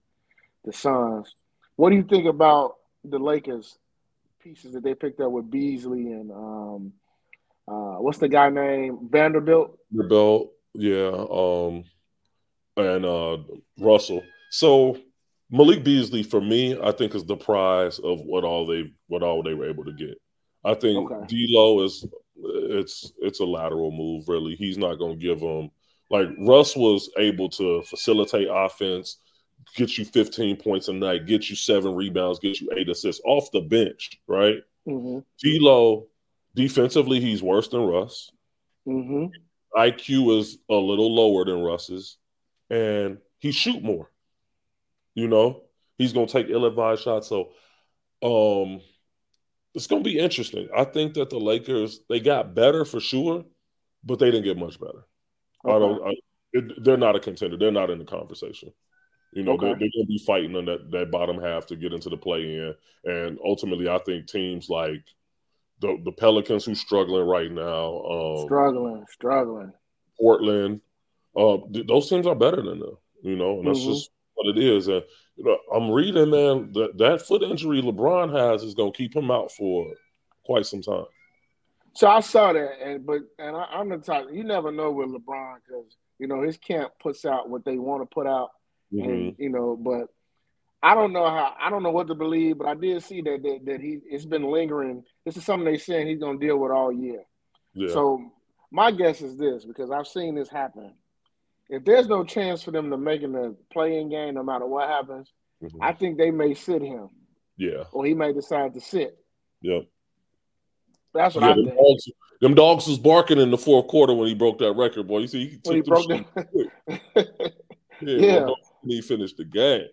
the Suns. What do you think about the Lakers pieces that they picked up with Beasley and um, uh, what's the guy named Vanderbilt? Vanderbilt, yeah, um, and uh, Russell. So Malik Beasley, for me, I think is the prize of what all they what all they were able to get. I think okay. D'Lo is it's it's a lateral move. Really, he's not going to give them like Russ was able to facilitate offense, get you 15 points a night, get you seven rebounds, get you eight assists off the bench, right? Mm-hmm. D'Lo, defensively, he's worse than Russ. Mm-hmm. IQ is a little lower than Russ's, and he shoot more. You know, he's going to take ill-advised shots. So, um, it's going to be interesting. I think that the Lakers they got better for sure, but they didn't get much better. Okay. I don't. I, it, they're not a contender. They're not in the conversation. You know, okay. they're, they're going to be fighting on that, that bottom half to get into the play in. And ultimately, I think teams like the, the Pelicans, who's struggling right now, um, struggling, struggling, Portland, uh, th- those teams are better than them. You know, and that's mm-hmm. just what it is. And you know, I'm reading, man, that that foot injury LeBron has is going to keep him out for quite some time. So I saw that, and but and I, am the type you never know with LeBron because you know his camp puts out what they want to put out, mm-hmm. and you know, but I don't know how I don't know what to believe, but I did see that that, that he it's been lingering. This is something they saying he's going to deal with all year. Yeah. So my guess is this because I've seen this happen if there's no chance for them to make in the playing game, no matter what happens, mm-hmm. I think they may sit him. Yeah. Or he may decide to sit. Yep. That's what yeah, I them think. Dogs, them dogs was barking in the fourth quarter when he broke that record, boy. You see, he when he broke that. (laughs) yeah. yeah. He finished the game.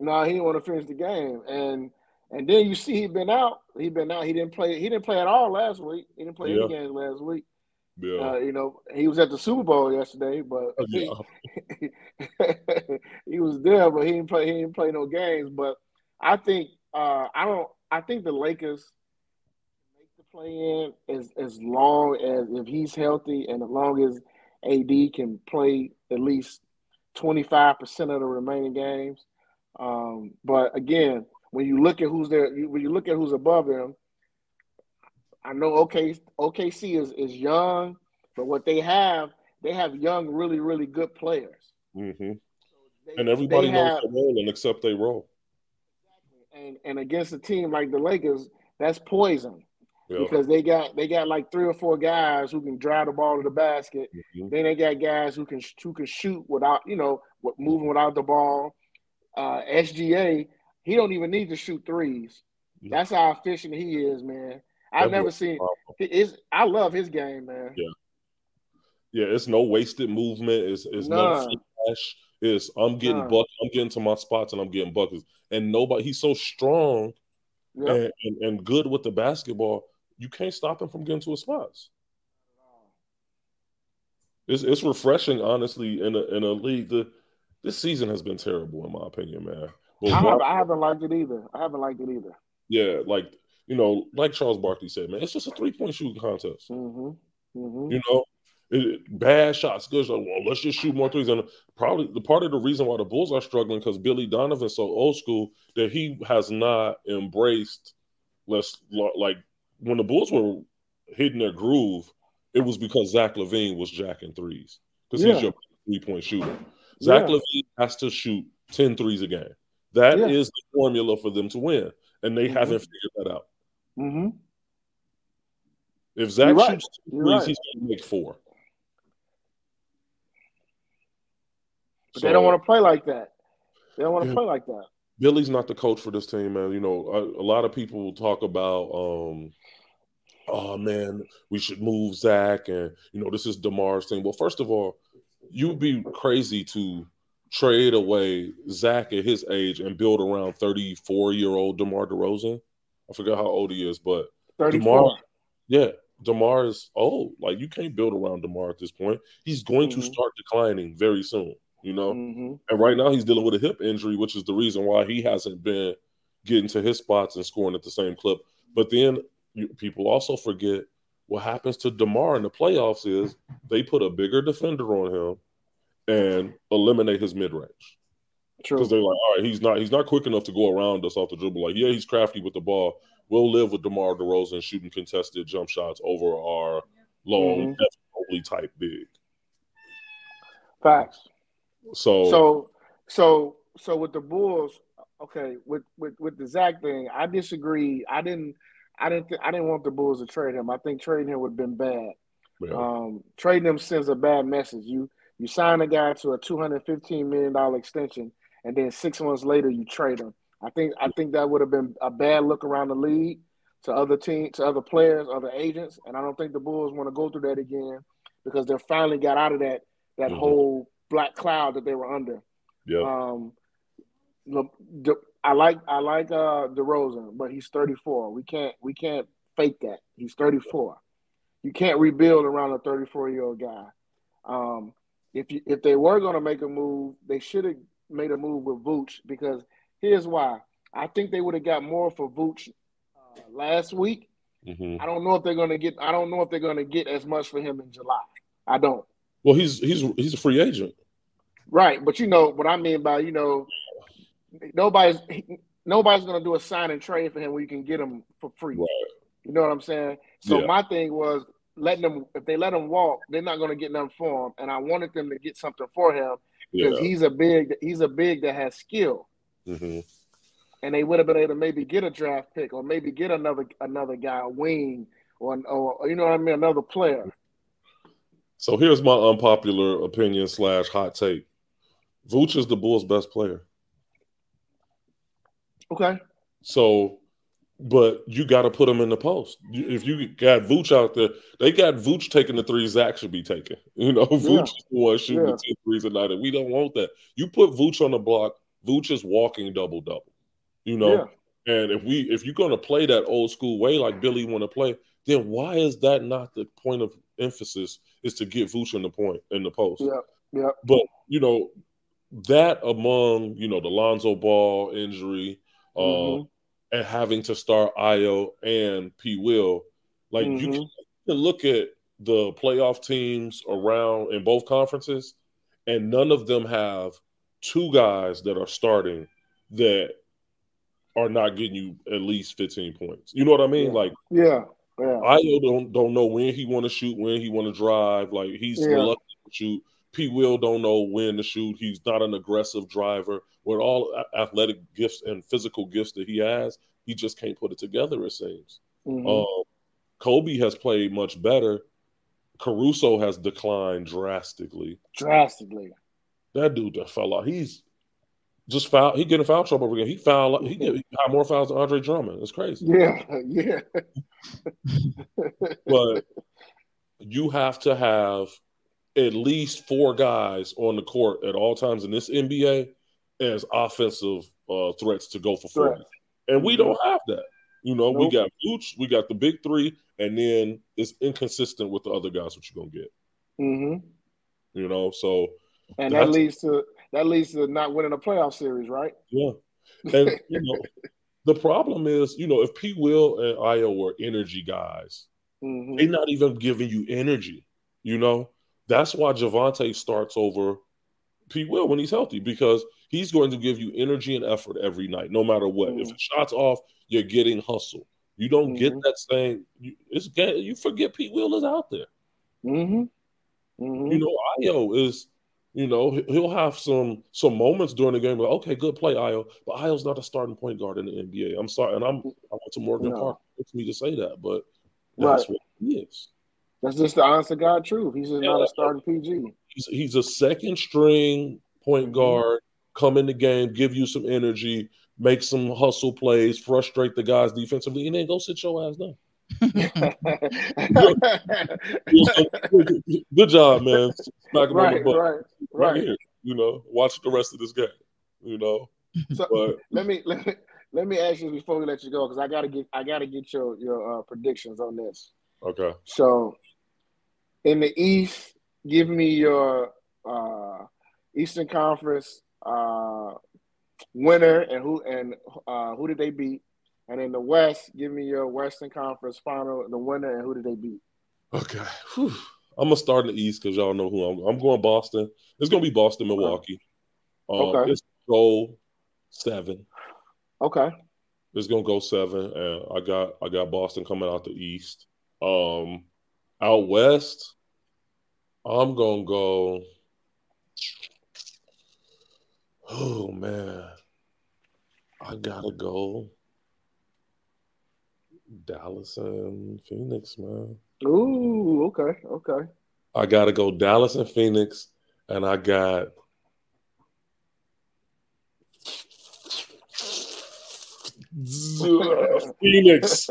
No, he didn't want to finish the game, and and then you see he been out. He been out. He didn't play. He didn't play at all last week. He didn't play yeah. any games last week. Yeah. Uh, you know, he was at the Super Bowl yesterday, but yeah. he, (laughs) he, was there, but he didn't play. He didn't play no games. But I think uh, I don't. I think the Lakers make the play in as as long as if he's healthy and as long as AD can play at least twenty five percent of the remaining games. Um, but again, when you look at who's there, when you look at who's above him, I know OK OKC is is young, but what they have, they have young, really, really good players. Mm-hmm. They, and everybody knows have, the role and accept their role. And and against a team like the Lakers, that's poison. Because they got they got like three or four guys who can drive the ball to the basket. Mm-hmm. Then they got guys who can who can shoot without you know moving without the ball. Uh, SGA, he don't even need to shoot threes. That's how efficient he is, man. I've never seen is I love his game, man. Yeah. Yeah, it's no wasted movement. It's, it's no flash. It's I'm getting None. buck, I'm getting to my spots and I'm getting buckets. And nobody he's so strong yep. and, and, and good with the basketball, you can't stop him from getting to his spots. It's it's refreshing, honestly, in a in a league. The this season has been terrible, in my opinion, man. I, have, I haven't liked it either. I haven't liked it either. Yeah, like you know, like Charles Barkley said, man, it's just a three point shooting contest. Mm-hmm. Mm-hmm. You know, it, bad shots, good shots. Well, let's just shoot more threes. And probably the part of the reason why the Bulls are struggling because Billy Donovan's so old school that he has not embraced. Let's like when the Bulls were hitting their groove, it was because Zach LaVine was jacking threes because yeah. he's your three point shooter. Zach yeah. LaVine has to shoot 10 threes a game. That yeah. is the formula for them to win, and they mm-hmm. haven't figured that out. Mm-hmm. If Zach right. shoots threes, right. he's going to make four. But so, they don't want to play like that. They don't want to yeah. play like that. Billy's not the coach for this team, man. You know, a, a lot of people talk about, um, oh man, we should move Zach, and you know, this is Demar's thing. Well, first of all, you'd be crazy to trade away Zach at his age and build around 34 year old DeMar DeRozan. I forgot how old he is, but 34. DeMar, yeah, DeMar is old. Like you can't build around DeMar at this point. He's going mm-hmm. to start declining very soon, you know. Mm-hmm. And right now he's dealing with a hip injury, which is the reason why he hasn't been getting to his spots and scoring at the same clip. But then you, people also forget what happens to DeMar in the playoffs is they put a bigger defender on him and eliminate his mid range. Because they're like, all right, he's not he's not quick enough to go around us off the dribble. Like, yeah, he's crafty with the ball. We'll live with DeMar DeRozan shooting contested jump shots over our long, mm-hmm. type big. Facts. So so so so with the Bulls, okay, with with with the Zach thing, I disagree. I didn't I didn't th- I didn't want the Bulls to trade him. I think trading him would have been bad. Yeah. Um, trading him sends a bad message. You you sign a guy to a two hundred fifteen million dollar extension, and then six months later you trade him. I think I think that would have been a bad look around the league to other teams, to other players, other agents, and I don't think the Bulls want to go through that again because they finally got out of that that mm-hmm. whole black cloud that they were under. Yeah. Um, I like I like uh DeRozan, but he's 34. We can't we can't fake that. He's 34. You can't rebuild around a 34 year old guy. Um, if you if they were going to make a move, they should have made a move with Vooch because here's why. I think they would have got more for Vooch uh, last week. Mm-hmm. I don't know if they're going to get. I don't know if they're going to get as much for him in July. I don't. Well, he's he's he's a free agent, right? But you know what I mean by you know nobody's nobody's going to do a sign and trade for him where you can get him for free. Right. You know what I'm saying? So yeah. my thing was letting them if they let him walk, they're not going to get nothing for him. And I wanted them to get something for him because yeah. he's a big he's a big that has skill. Mm-hmm. And they would have been able to maybe get a draft pick or maybe get another another guy, a wing, or, or you know what I mean, another player. So here's my unpopular opinion slash hot take. Vooch is the Bulls' best player. Okay. So but you got to put them in the post. If you got Vooch out there, they got Vooch taking the threes Zach should be taking. (laughs) You know, Vooch is the one shooting yeah. the 10 threes a night, and we don't want that. You put Vooch on the block, Vooch is walking double double. You know, yeah. and if we if you're gonna play that old school way like Billy want to play, then why is that not the point of emphasis? Is to get Vooch in the point in the post. Yeah, yeah. But you know, that among you know the Lonzo Ball injury. Mm-hmm. Uh, and having to start Ayo and P. Will, like mm-hmm. you, can, you can look at the playoff teams around in both conferences, and none of them have two guys that are starting that are not getting you at least 15 points. You know what I mean? Yeah. Like, yeah, yeah. Ayo don't don't know when he want to shoot, when he want to drive. Like he's yeah. reluctant to shoot. P. Will don't know when to shoot. He's not an aggressive driver. With all athletic gifts and physical gifts that he has, he just can't put it together. It seems. Mm-hmm. Um, Coby has played much better. Caruso has declined drastically. Drastically. That dude that fell out. He's just foul. He getting foul trouble again. He foul. He get more fouls than Andre Drummond. It's crazy. Yeah, yeah. but you have to have at least four guys on the court at all times in this NBA as offensive uh, threats to go for 40. And we don't have that. You know, nope. we got Vooch, we got the big three, and then it's inconsistent with the other guys what you're gonna get. Mm-hmm. You know, so and that leads to that leads to not winning a playoff series, right? Yeah. And you know, (laughs) the problem is, you know, if P. Will and Ayo were energy guys, mm-hmm. they're not even giving you energy. You know, that's why Javonte starts over P. Will when he's healthy because he's going to give you energy and effort every night, no matter what. Mm-hmm. If the shot's off, you're getting hustle. You don't mm-hmm. get that same. You, it's you forget P. Will is out there. Mm-hmm. Mm-hmm. You know, Ayo is. You know, he'll have some some moments during the game. Like, okay, good play, Ayo. But Ayo's not a starting point guard in the NBA. I'm sorry, and I'm I went to Morgan no. Park. It's me to say that, but that's right. what he is. That's just the honest to God truth. He's just yeah, not a starting PG. He's, he's a second string point mm-hmm. guard. Come in the game, give you some energy, make some hustle plays, frustrate the guys defensively, and then go sit your ass down. (laughs) good, job, man. Smack right, on the butt. Right, right. right here. You know, watch the rest of this game. You know. So but, let me let me let me ask you before we let you go because I gotta get I gotta get your your uh, predictions on this. Okay. So in the East, give me your uh, Eastern Conference uh, winner and who and uh, who did they beat? And in the West, give me your Western Conference final, the winner, and who did they beat? Okay. Whew. I'm gonna start in the East because y'all know who I'm. I'm going Boston. It's gonna be Boston, Milwaukee. Um, okay. It's go seven. Okay. It's gonna go seven, and I got I got Boston coming out the East. Um, out West, I'm gonna go. Oh man, I gotta go. Dallas and Phoenix, man. Ooh, okay, okay. I gotta go Dallas and Phoenix, and I got (laughs) Phoenix.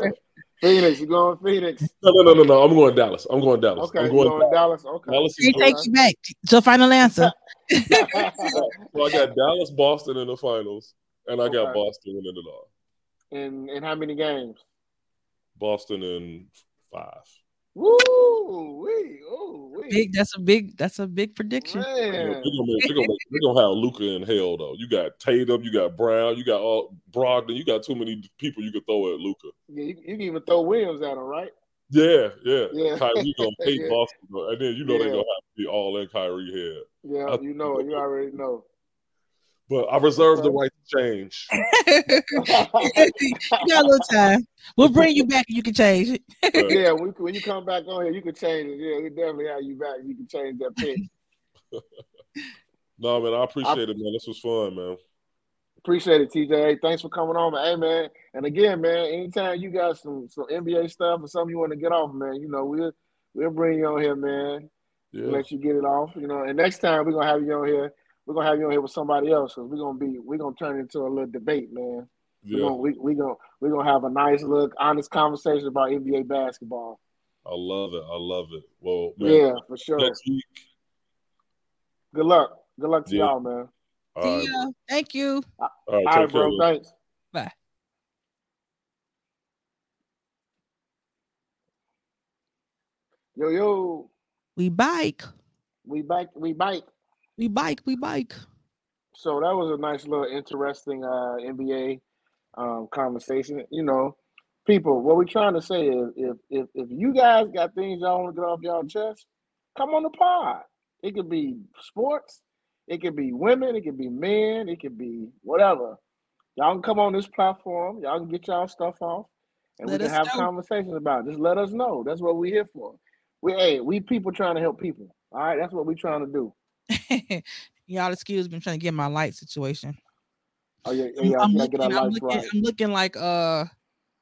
Phoenix, you going Phoenix? No, no, no, no, no. I'm going Dallas. I'm going Dallas. Okay, I'm going, going Dallas. Dallas. Okay. Dallas he take you back So final answer. (laughs) so I got Dallas, Boston in the finals, and I got okay. Boston winning it all. In in how many games? Boston in five. Woo! Wee, ooh, wee. Big. That's a big. That's a big prediction. They're gonna, they're, gonna, they're gonna have Luka in hell though. You got Tatum, you got Brown, you got all Brogdon. You got too many people you could throw at Luka. Yeah, you, you, can even throw Williams at him, right? Yeah, yeah. yeah. Kyrie gonna (laughs) hate yeah. Boston, and then you know yeah. they're gonna have to be all in Kyrie head. Yeah, I, you know, you already know but I reserve the right to change. (laughs) you got a little time. We'll bring you back and you can change it. yeah, when you come back on here, you can change it. Yeah, we definitely have you back. You can change that pick. (laughs) no, man, I appreciate I, it, man. This was fun, man. Appreciate it, TJ. Thanks for coming on, man. Hey, man. And again, man, anytime you got some some NBA stuff or something you want to get off, man, you know, we'll we'll bring you on here, man. Yeah. Let you get it off, you know. And next time we're gonna have you on here we're gonna have you on here with somebody else because we're gonna be we're gonna turn into a little debate, man. Yeah. We're gonna we, we gonna we're gonna have a nice look, honest conversation about NBA basketball. I love it. I love it. Well, man, yeah, for sure. Next week. Good luck. Good luck to yeah. y'all, man. See right. ya. Thank you. All right, All right bro. Care, Thanks. Bye. Yo, yo. We bike. We bike. We bike. We bike, we bike. So that was a nice little interesting uh, NBA um, conversation. You know, people, what we're trying to say is if if if you guys got things y'all want to get off y'all chest, come on the pod. It could be sports, it could be women, it could be men, it could be whatever. Y'all can come on this platform, y'all can get y'all stuff off, and let we can have know. conversations about it. Just let us know. That's what we're here for. We hey, we people trying to help people. All right, that's what we're trying to do. (laughs) Y'all excuse me, I'm trying to get my light situation. Oh yeah, yeah, I'm, looking, I'm, looking, right. I'm looking like uh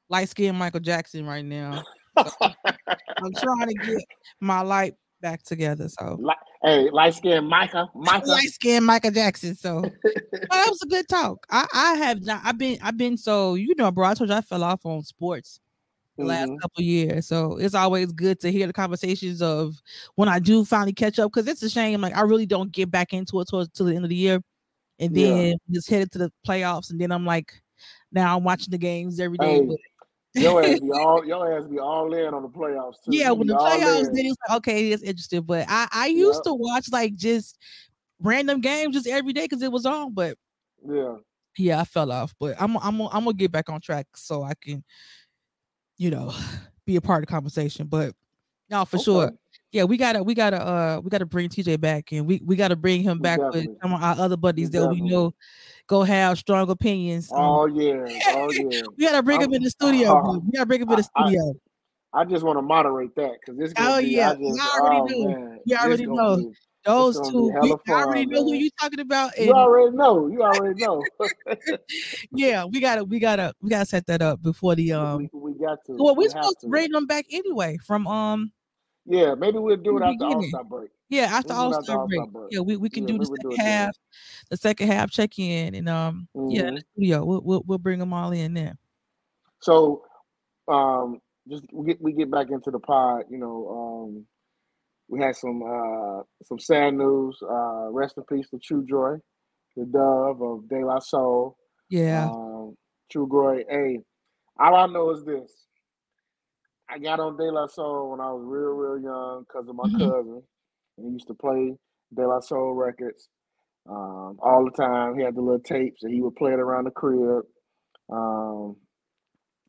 light skinned Michael Jackson right now. So I'm (laughs) trying to get my light back together. So Hey, light skinned Micah, Micah, light skinned Michael Jackson. So (laughs) that was a good talk. I, I have not. I've been. I've been so you know, bro. I told you I fell off on sports the last mm-hmm. couple years. So it's always good to hear the conversations of when I do finally catch up because it's a shame. Like I really don't get back into it towards to the end of the year, and then yeah. just headed to the playoffs, and then I'm like, now I'm watching the games every day. Hey, your ass be (laughs) all your ass be all in on the playoffs too. Yeah, when the playoffs, then it's like okay, it's interesting. But I I used yep. to watch like just random games just every day because it was on. But yeah, yeah, I fell off. But I'm I'm I'm gonna get back on track so I can, you know, (sighs) be a part of the conversation. But no, for okay. sure. Yeah, we gotta we gotta uh we gotta bring TJ back and we we gotta bring him back Definitely. with some of our other buddies Definitely. that we know go have strong opinions. Oh yeah, oh (laughs) yeah. we gotta bring I'm, him in the (laughs) studio. Uh, we gotta bring him in the studio. I, I just want to moderate that because this. Oh be, yeah, I, just, I already oh, know. you already know. Be, Those two, we fun, already know who you talking about. You already know. You already (laughs) know. (laughs) yeah, we gotta, we gotta, we gotta set that up before the um. We, we got to. Well, we're we supposed to bring them back anyway from um. Yeah, maybe we'll do it after All Star break. Yeah, after All Star break. break. Yeah, we, we can yeah, do the second half, the second half check in, and um, mm-hmm. yeah, in the studio, we'll, we'll we'll bring them all in there. So, um, just we get we get back into the pod. You know, um, we had some uh some sad news. Uh, rest in peace to Trugoy, the Dove of De La Soul. Yeah. Um, Trugoy. Hey, all I know is this. I got on De La Soul when I was real, real young because of my mm-hmm. cousin. He used to play De La Soul records um, all the time. He had the little tapes and he would play it around the crib. Um,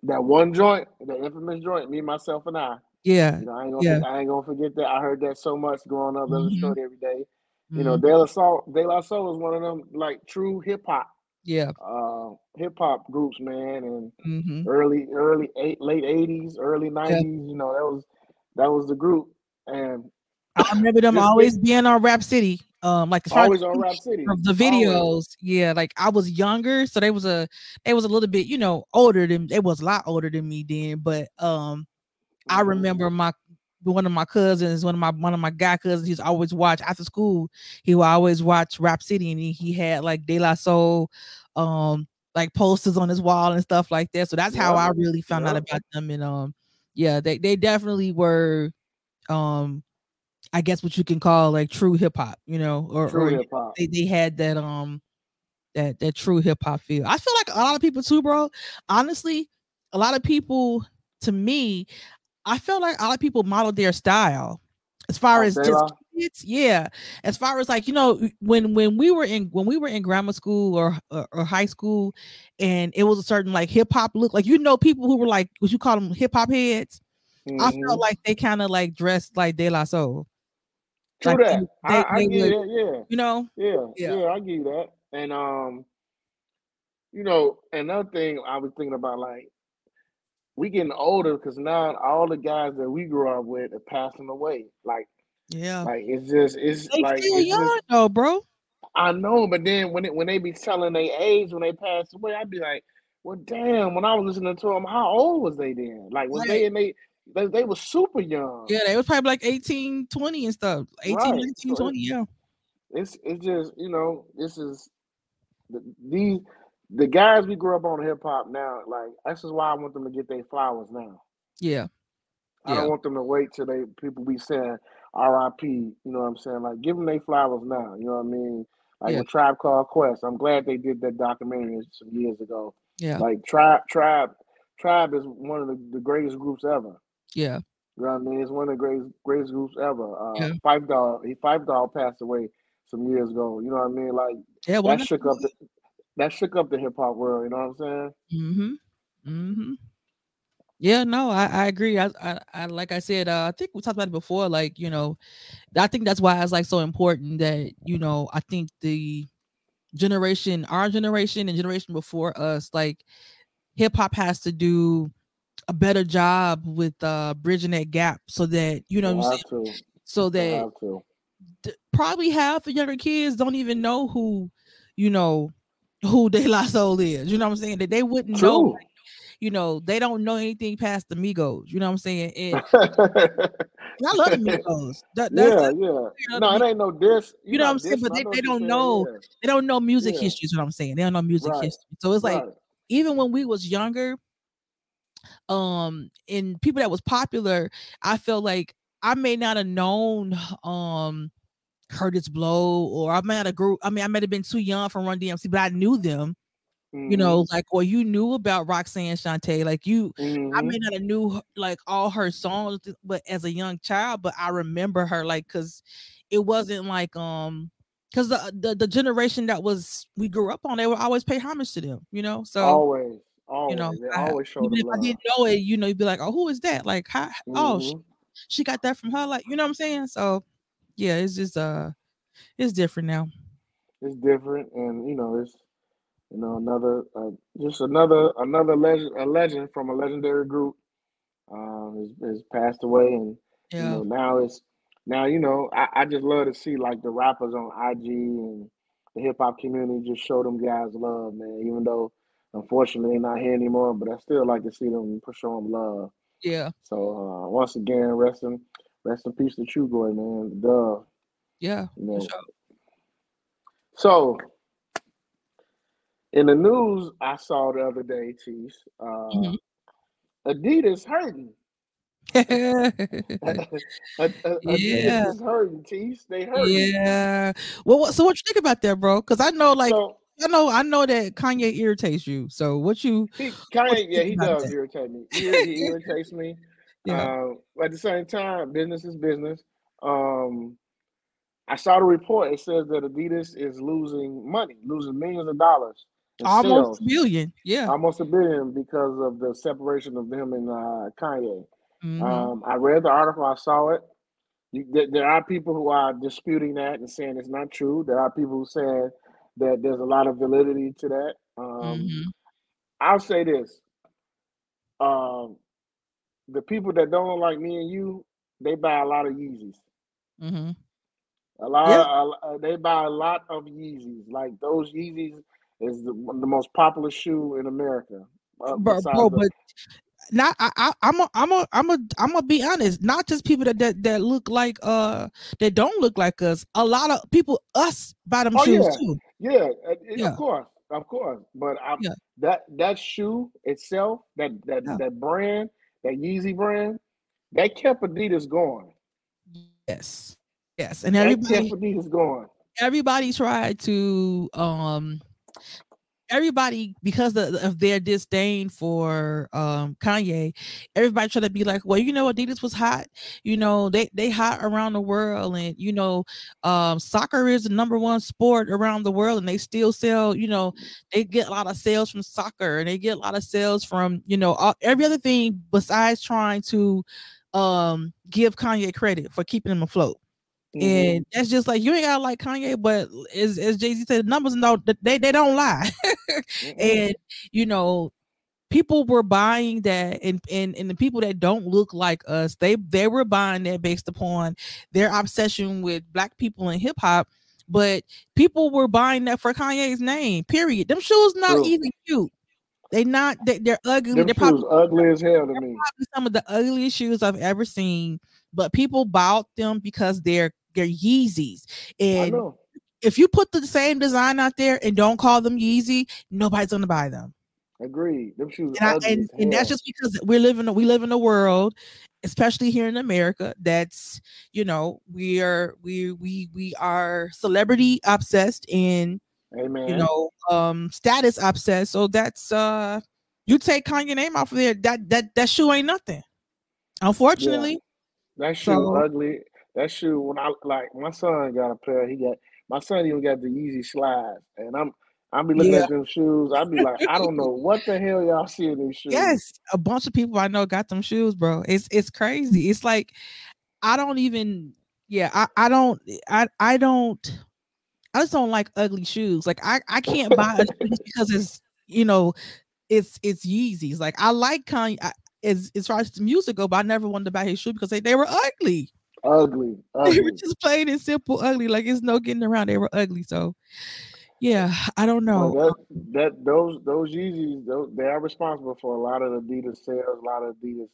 that one joint, the infamous joint, me, myself, and I. Yeah. You know, I ain't gonna, yeah. I ain't gonna forget that. I heard that so much growing up, mm-hmm. every day. You mm-hmm. know, De La Soul, De La Soul is one of them like true hip hop. Yeah. Uh, hip hop groups, man, and mm-hmm. early, early, eight, late eighties, early nineties. Yeah. You know, that was that was the group, and I remember them always being on Rap City. Um, like always on Rap City. The videos, always. yeah. Like I was younger, so they was a they was a little bit, you know, older than they was a lot older than me then. But um, I mm-hmm. remember my one of my cousins, one of my one of my guy cousins, he's always watch after school. He would always watch Rap City, and he, he had like De La Soul, um, like posters on his wall and stuff like that. So that's yeah. how I really found yeah. out about them. And um, yeah, they they definitely were, um, I guess what you can call like true hip hop, you know, or, true or hip hop. They they had that um that that true hip hop feel. I feel like a lot of people too, bro. Honestly, a lot of people to me, I felt like a lot of people modeled their style as far oh, as just kids, yeah. As far as like you know, when when we were in when we were in grammar school or or, or high school, and it was a certain like hip hop look, like you know, people who were like what you call them hip hop heads. Mm-hmm. I felt mm-hmm. like they kind of like dressed like De La Soul. True like that. They, I, I get it. Yeah. You know. Yeah, yeah. Yeah. I get that. And um, you know, another thing I was thinking about, like, we getting older because now all the guys that we grew up with are passing away. Like, yeah, like it's just it's they like still young just, though, bro. I know, but then when it when they be telling their age when they pass away, I'd be like, well, damn. When I was listening to them, how old was they then? Like, was right. they and they they, they were super young. Yeah, they was probably like 18, 20 and stuff. 18, right. 19, so 20, yeah. It's it's just, you know, this is the, these the guys we grew up on hip hop now, like this is why I want them to get their flowers now. Yeah. I don't want them to wait till they people be saying RIP, you know what I'm saying? Like give them their flowers now, you know what I mean? Like yeah. with Tribe Called Quest. I'm glad they did that documentary some years ago. Yeah. Like Tribe Tribe Tribe is one of the, the greatest groups ever. Yeah. You know what I mean? It's one of the greatest greatest groups ever. Uh, yeah. Phife Dawg, he Phife Dawg passed away some years ago. You know what I mean? Like yeah, well, that shook up the that shook up the hip hop world. You know what I'm saying? Mm-hmm. Mm-hmm. Yeah, no, I, I agree. I, I, I like I said, uh, I think we talked about it before. Like, you know, I think that's why it's like so important that you know, I think the generation, our generation, and generation before us, like, hip hop has to do a better job with uh bridging that gap so that you know so that probably half the younger kids don't even know who you know who (laughs) De La Soul is. You know what I'm saying? That they wouldn't True. know. You know, they don't know anything past the Migos. You know what I'm saying? And (laughs) I love the Migos. That, yeah, yeah. You know, no, it ain't no diss. You, you know what I'm saying? But they, they don't know. Yeah. They don't know music yeah. history. Is what I'm saying. They don't know music right. history. So it's like right. even when we was younger, um, and people that was popular, I felt like I may not have known um Kurtis Blow or I might have group. I mean, I might have been too young from Run DMC, but I knew them. Mm-hmm. You know, like or you knew about Roxanne Shante, like you. Mm-hmm. I may not have knew like all her songs, but as a young child, but I remember her like because it wasn't like um because the, the the generation that was we grew up on, they would always pay homage to them. You know, so always. Always, you know, I, always show even if love. I didn't know it, you know, you'd be like, "Oh, who is that?" Like, how? Oh, mm-hmm. Oh, she, she got that from her. Like, you know what I'm saying? So, yeah, it's just uh, it's different now. It's different, and you know, it's you know another uh, just another another legend, a legend from a legendary group, um, has, has passed away, and yeah. you know now it's now you know I, I just love to see like the rappers on IG and the hip hop community just show them guys love, man. Even though unfortunately they're not here anymore, but I still like to see them show them love. Yeah. So uh, once again, rest in rest in peace to Trugoy, man. Duh. Yeah. You know. So in the news I saw the other day, Tease, uh, mm-hmm. Adidas hurting. (laughs) (laughs) Yeah. is hurting, Tease. They hurt. Yeah. Well, so what you think about that, bro? Because I know, like, so, I know, I know that Kanye irritates you. So what you? He, Kanye, what yeah, he does that? irritate me. He, he (laughs) irritates me. Yeah. Uh, at the same time, business is business. Um, I saw the report. It says that Adidas is losing money, losing millions of dollars. Almost sales. a billion, yeah, almost a billion because of the separation of him and uh, Kanye. Mm-hmm. Um, I read the article. I saw it. You, there, there are people who are disputing that and saying it's not true. There are people who saying that there's a lot of validity to that. Um, mm-hmm. I'll say this: um, the people that don't like me and you, they buy a lot of Yeezys. Mm-hmm. A lot, yeah. of, uh, they buy a lot of Yeezys. Like those Yeezys is the, the most popular shoe in America. Uh, bro, bro the, but not I, I I'm a I'm a I'm a I'm gonna be honest. Not just people that, that that look like uh that don't look like us. A lot of people us buy them oh, shoes yeah. too. Yeah, yeah, of course, of course. But I, yeah. that that shoe itself, that that that brand, that Yeezy brand, that kept Adidas going. Yes, yes, and everybody kept Adidas going. Everybody tried to um everybody because of, of, their disdain for um Kanye, everybody try to be like, well, you know, Adidas was hot. You know, they they hot around the world, and you know, um, soccer is the number one sport around the world, and they still sell. You know, they get a lot of sales from soccer, and they get a lot of sales from you know all, every other thing besides trying to um give Kanye credit for keeping him afloat. Mm-hmm. And that's just like you ain't gotta like Kanye, but as as Jay Z said, the numbers no they they don't lie. (laughs) mm-hmm. And you know, people were buying that, and and and the people that don't look like us, they they were buying that based upon their obsession with black people and hip hop. But people were buying that for Kanye's name. Period. Them shoes not True. even cute. They not they, they're ugly. Them they're probably ugly as hell to me. Some of the ugliest shoes I've ever seen. But people bought them because they're they're Yeezys. And if you put the same design out there and don't call them Yeezy, nobody's gonna buy them. Agreed. Them shoes and, I, and, and that's just because we're living we live in a world, especially here in America, that's you know, we are we we we are celebrity obsessed and Amen. you know um status obsessed. So that's uh you take Kanye name off of there, that that that shoe ain't nothing. Unfortunately. Yeah. That shoe so, ugly. That shoe, when I like my son got a pair, he got my son even got the Yeezy slides, and I'm i be looking yeah. at them shoes. I'd be like, I don't know what the hell y'all see in these shoes. Yes, a bunch of people I know got them shoes, bro. It's it's crazy. It's like I don't even. Yeah, I I don't I I don't. I just don't like ugly shoes. Like I I can't buy a because it's you know it's it's Yeezys. Like I like Kanye I, as as far as the music go, but I never wanted to buy his shoe because they, they were ugly. Ugly, (laughs) ugly. They were just plain and simple ugly. Like it's no getting around. They were ugly. So yeah, I don't know. Well, that, that those those Yeezys those, they are responsible for a lot of Adidas sales, a lot of Adidas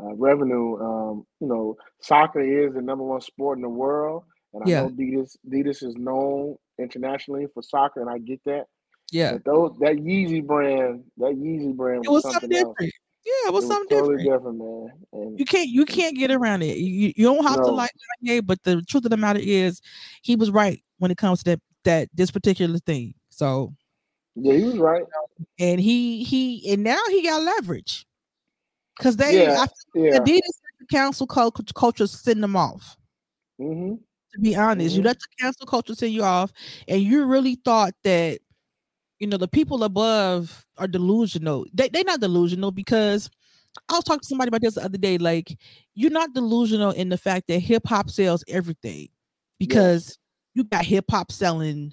uh, revenue. Um, you know, soccer is the number one sport in the world, and I yeah. know Adidas Adidas is known internationally for soccer, and I get that. Yeah, but those that Yeezy brand, that Yeezy brand was, was something, something different. Else. Yeah, it was, it was something totally different. different man. And you can't you can't get around it. You, you don't have no. to like Kanye, but the truth of the matter is, he was right when it comes to that that this particular thing. So yeah, he was right. And he he and now he got leverage because they yeah, yeah. Adidas the council culture send them off. Mm-hmm. To be honest, mm-hmm. you let the council culture send you off, and you really thought that you know the people above are delusional. They they're not delusional because I was talking to somebody about this the other day. Like, you're not delusional in the fact that hip hop sells everything because you got hip hop selling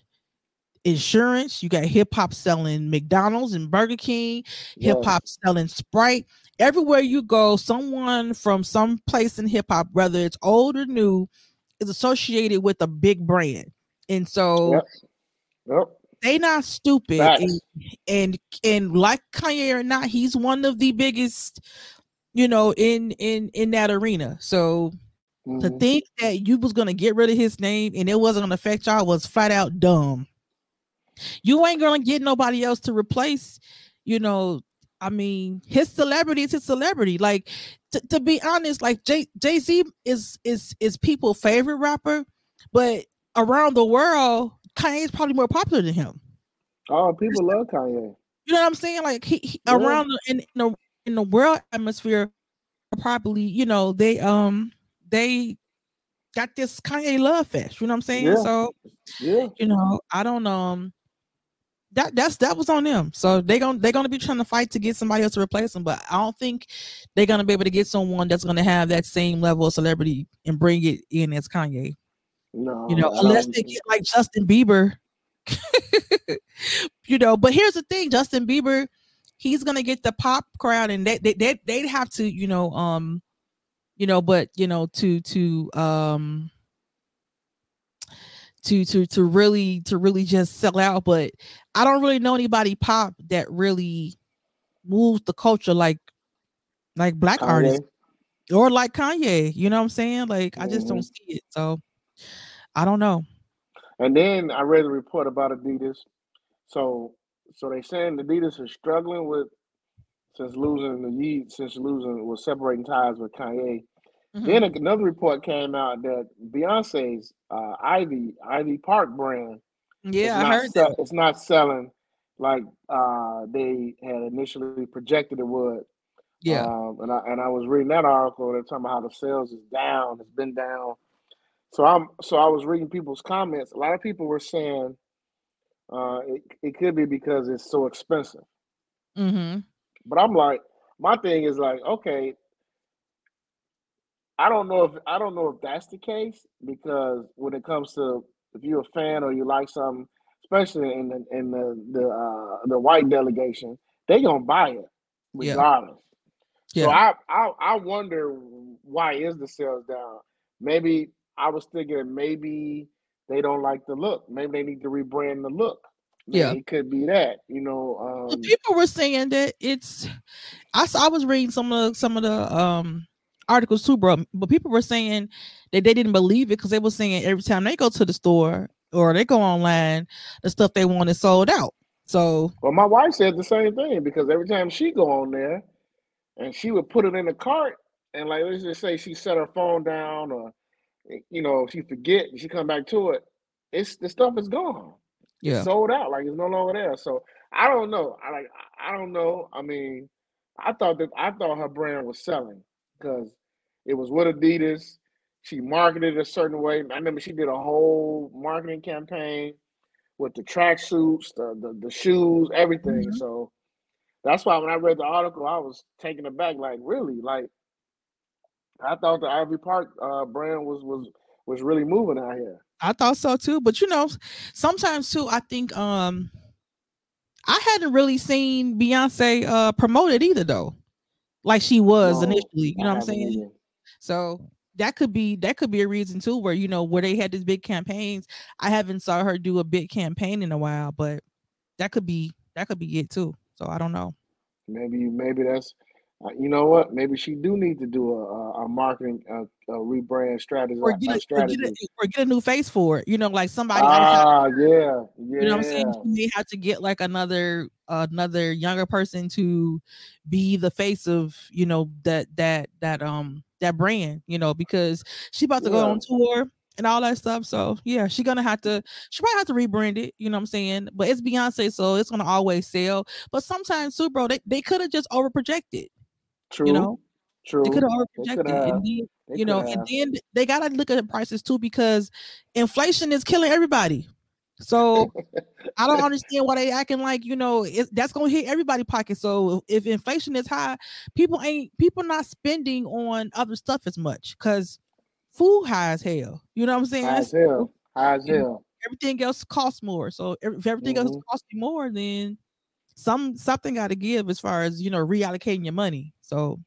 insurance, you got hip hop selling McDonald's and Burger King, hip hop selling Sprite. Everywhere you go, someone from some place in hip hop, whether it's old or new, is associated with a big brand. And so yep. Yep. They not stupid. And, and and like Kanye or not, he's one of the biggest, you know, in in in that arena. So mm-hmm. to think that you was gonna get rid of his name and it wasn't gonna affect y'all was flat out dumb. You ain't gonna get nobody else to replace, you know. I mean, his celebrity is his celebrity. Like t- to be honest, like Jay Jay Z is is is people favorite rapper, but around the world, Kanye is probably more popular than him. Oh, people love Kanye. You know what I'm saying? Like he, he yeah. around the, in, in the in the world atmosphere, probably you know they um they got this Kanye love fest. You know what I'm saying? Yeah. So yeah, you know I don't um that that's that was on them. So they going they're gonna be trying to fight to get somebody else to replace them. But I don't think they're gonna be able to get someone that's gonna have that same level of celebrity and bring it in as Kanye. No, you know, unless they get like Justin Bieber. (laughs) you know, but here's the thing: Justin Bieber, he's gonna get the pop crowd, and they they they they'd have to, you know, um, you know, but you know, to to um to to to really to really just sell out. But I don't really know anybody pop that really moves the culture like like black Kanye. artists or like Kanye. You know what I'm saying? Like I just mm-hmm. don't see it. So I don't know. And then I read a report about Adidas. So so they saying Adidas is struggling with since losing the Yeet, since losing was separating ties with Kanye. Mm-hmm. Then another report came out that Beyonce's uh, Ivy Ivy Park brand, yeah, I heard that. it's not selling like uh, they had initially projected it would. Yeah, um, and I and I was reading that article. They're talking about how the sales is down. It's been down. So I'm so I was reading people's comments. A lot of people were saying uh, it it could be because it's so expensive. Mm-hmm. But I'm like, my thing is like, okay, I don't know if I don't know if that's the case because when it comes to if you're a fan or you like something, especially in the in the the uh, the white delegation, they gonna buy it regardless. Yeah. So I, I I wonder why is the sales down? Maybe I was thinking maybe they don't like the look. Maybe they need to rebrand the look. Maybe yeah, it could be that. You know, um, people were saying that it's. I I was reading some of the, some of the um articles too, bro. But people were saying that they didn't believe it because they were saying every time they go to the store or they go online, the stuff they want is sold out. So, well, my wife said the same thing because every time she go on there, and she would put it in the cart, and like let's just say she set her phone down, or you know she forget and she come back to it, it's the stuff is gone. Yeah, it's sold out. Like it's no longer there. So I don't know. I like I don't know. I mean, I thought that I thought her brand was selling because it was with Adidas. She marketed a certain way. I remember she did a whole marketing campaign with the tracksuits, the, the the shoes, everything. Mm-hmm. So that's why when I read the article, I was taken aback. Like, really? Like, I thought the Ivy Park uh, brand was was was really moving out here. I thought so too. But you know, sometimes too, I think um I hadn't really seen Beyonce uh promote it either though like she was no, initially. You know what I'm saying? Either. So that could be that could be a reason too, where you know where they had these big campaigns. I haven't saw her do a big campaign in a while, but that could be that could be it too. So I don't know. Maybe maybe that's uh, you know what? Maybe she do need to do a, a marketing a, a rebrand strategy or get, a, strategy. Or, get a, or get a new face for it. You know, like somebody. Ah, yeah, yeah. You know what I'm saying? You may have to get like another another younger person to be the face of you know that that that um that brand. You know, because she about to yeah. go on tour and all that stuff. So yeah, she's gonna have to she probably have to rebrand it, you know what I'm saying? But it's Beyonce, so it's gonna always sell. But sometimes too, bro, they, they could have just over projected. True. You know, true. They could have projected. And then, you know, and then they gotta look at the prices too because inflation is killing everybody. So I don't (laughs) understand why they acting like you know it, that's gonna hit everybody pocket. So if inflation is high, people ain't people not spending on other stuff as much because food high as hell. You know what I'm saying? High as hell. High as hell. Everything else costs more. So if everything mm-hmm. else costs you more, then some something got to give as far as you know reallocating your money. So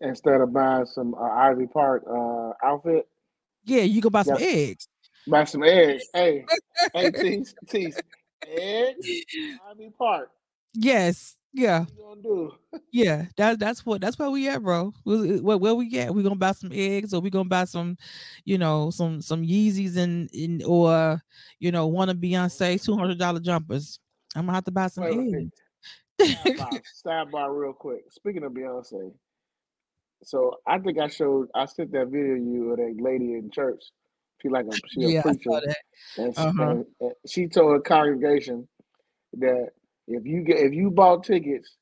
instead of buying some uh, Ivy Park uh, outfit, yeah, you go buy some eggs. Buy some eggs. hey, (laughs) hey, tease, tease, eggs, Ivy Park. Yes, yeah. (laughs) yeah, that that's what that's where we at, bro. Where, where we at? We gonna buy some eggs, or we gonna buy some, you know, some some Yeezys and, and or you know, one of Beyonce two hundred dollar jumpers. I'm gonna have to buy some wait, eggs. Stop (laughs) by real quick. Speaking of Beyonce, so I think I showed I sent that video you of that lady in church. She like a she a yeah, preacher, and, uh-huh. and she told her congregation that if you get if you bought tickets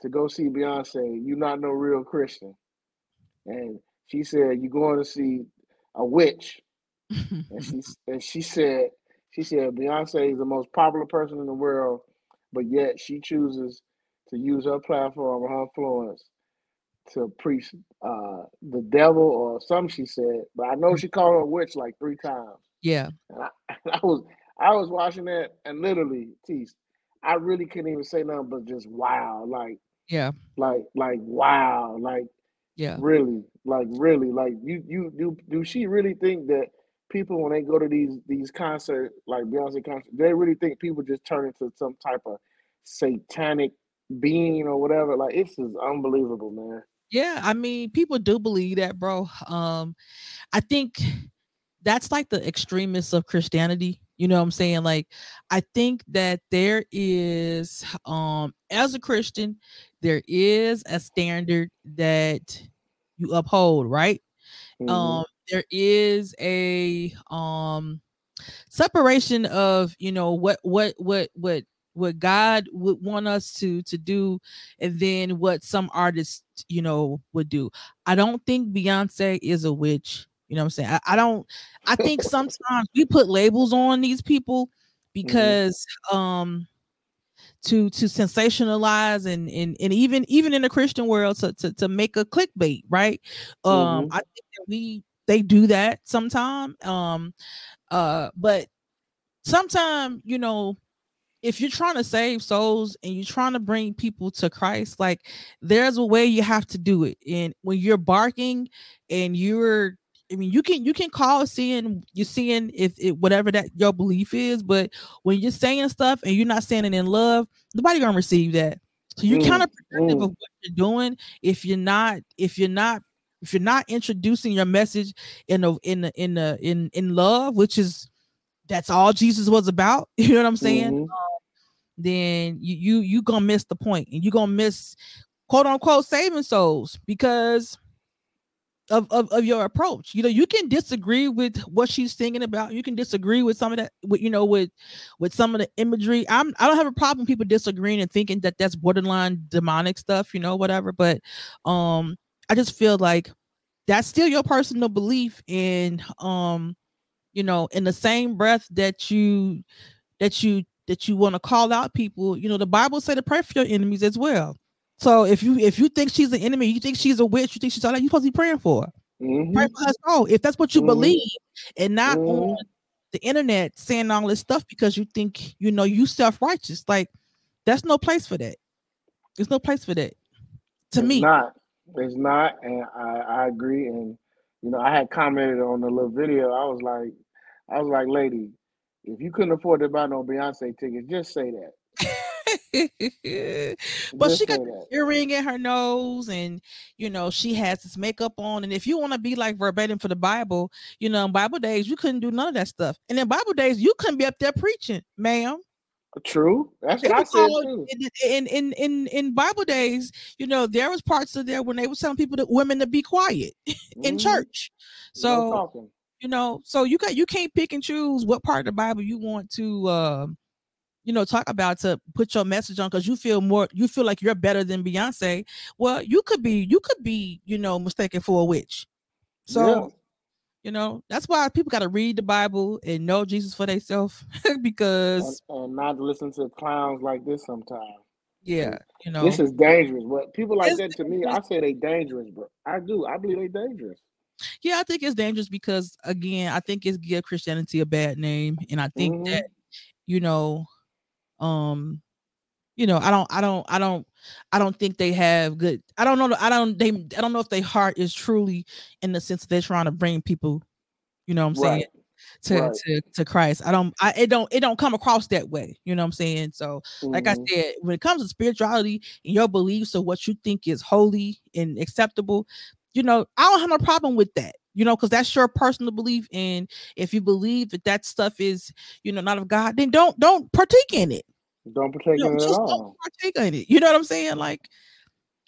to go see Beyonce, you're not no real Christian. And she said you're going to see a witch. (laughs) and she and she said she said Beyonce is the most popular person in the world, but yet she chooses to use her platform or her influence to preach uh, the devil or something. She said, but I know she called her a witch like three times. Yeah, and I, (laughs) I was I was watching that and literally, teased. I really couldn't even say nothing but just wow, like yeah, like like wow, like yeah, really, like really, like you you do do she really think that people when they go to these these concerts like Beyonce concert, they really think people just turn into some type of satanic being or whatever? Like it's just unbelievable, man. Yeah, I mean, people do believe that, bro. Um, I think that's like the extremists of Christianity. You know what I'm saying? Like, I think that there is, um, as a Christian, there is a standard that you uphold, right? Mm-hmm. Um, there is a um separation of you know what what what what what God would want us to to do, and then what some artists you know would do. I don't think Beyonce is a witch. You know what I'm saying? I, I don't. I think (laughs) sometimes we put labels on these people mm-hmm. because mm-hmm. um to to sensationalize and and and even even in the Christian world to to, to make a clickbait, right? Um, mm-hmm. I think that we they do that sometime. Um, uh, but sometimes you know if you're trying to save souls and you're trying to bring people to Christ, like there's a way you have to do it. And when you're barking and you're I mean, you can you can call seeing you're seeing if it whatever that your belief is, but when you're saying stuff and you're not saying it in love, nobody gonna receive that. So you're mm, kind of protective mm. of what you're doing if you're not if you're not if you're not introducing your message in a in a, in a, in in love, which is that's all Jesus was about. (laughs) You know what I'm saying? Mm-hmm. Um, then you you you gonna miss the point, and you are gonna miss quote unquote saving souls because of, of, of your approach. You know, you can disagree with what she's thinking about. You can disagree with some of that, with you know, with with some of the imagery. I'm I don't have a problem people disagreeing and thinking that that's borderline demonic stuff, you know, whatever. But um, I just feel like that's still your personal belief, and um, you know, in the same breath that you that you that you want to call out people, you know, the Bible say to pray for your enemies as well. So if you if you think she's an enemy, you think she's a witch, you think she's all that, you're supposed to be praying for. Mm-hmm. Pray for her soul. If that's what you mm-hmm. believe, and not mm-hmm. on the internet saying all this stuff because you think you know you self-righteous. Like that's no place for that. There's no place for that. To it's me. Not. It's not, and I, I agree. And you know, I had commented on the little video. I was like, I was like, lady, if you couldn't afford to buy no Beyonce tickets, just say that. (laughs) but Just she got an earring in her nose, and you know she has this makeup on. And if you want to be like verbatim for the Bible, you know, in Bible days you couldn't do none of that stuff. And in Bible days you couldn't be up there preaching, ma'am. True. That's what I said too. In, in in in Bible days, you know, there was parts of there when they were telling people that women to be quiet (laughs) in mm-hmm. church. So you know, so you got you can't pick and choose what part of the Bible you want to uh, you know talk about to put your message on because you feel more you feel like you're better than Beyonce. Well, you could be you could be, you know, mistaken for a witch. So yeah. You know, that's why people got to read the Bible and know Jesus for themselves (laughs) because and, and, not listen to clowns like this sometimes. Yeah, you know, this is dangerous. But people like that to me, I say they dangerous, but I do. I believe they dangerous. Yeah, I think it's dangerous because again, I think it's give Christianity a bad name, and I think mm-hmm. that you know, um, you know, I don't, I don't, I don't, I don't think they have good. I don't know. I don't. They. I don't know if their heart is truly in the sense that they're trying to bring people. You know what I'm right. saying? To, right. to to Christ. I don't. I it don't. It don't come across that way. You know what I'm saying? So, mm-hmm. like I mm-hmm. said, when it comes to spirituality and your beliefs of what you think is holy and acceptable, you know, I don't have no problem with that you know, because that's your personal belief. And if you believe that that stuff is, you know, not of God, then don't don't partake in it. Don't partake you know, in it at all. partake in it. You know what I'm saying? Like,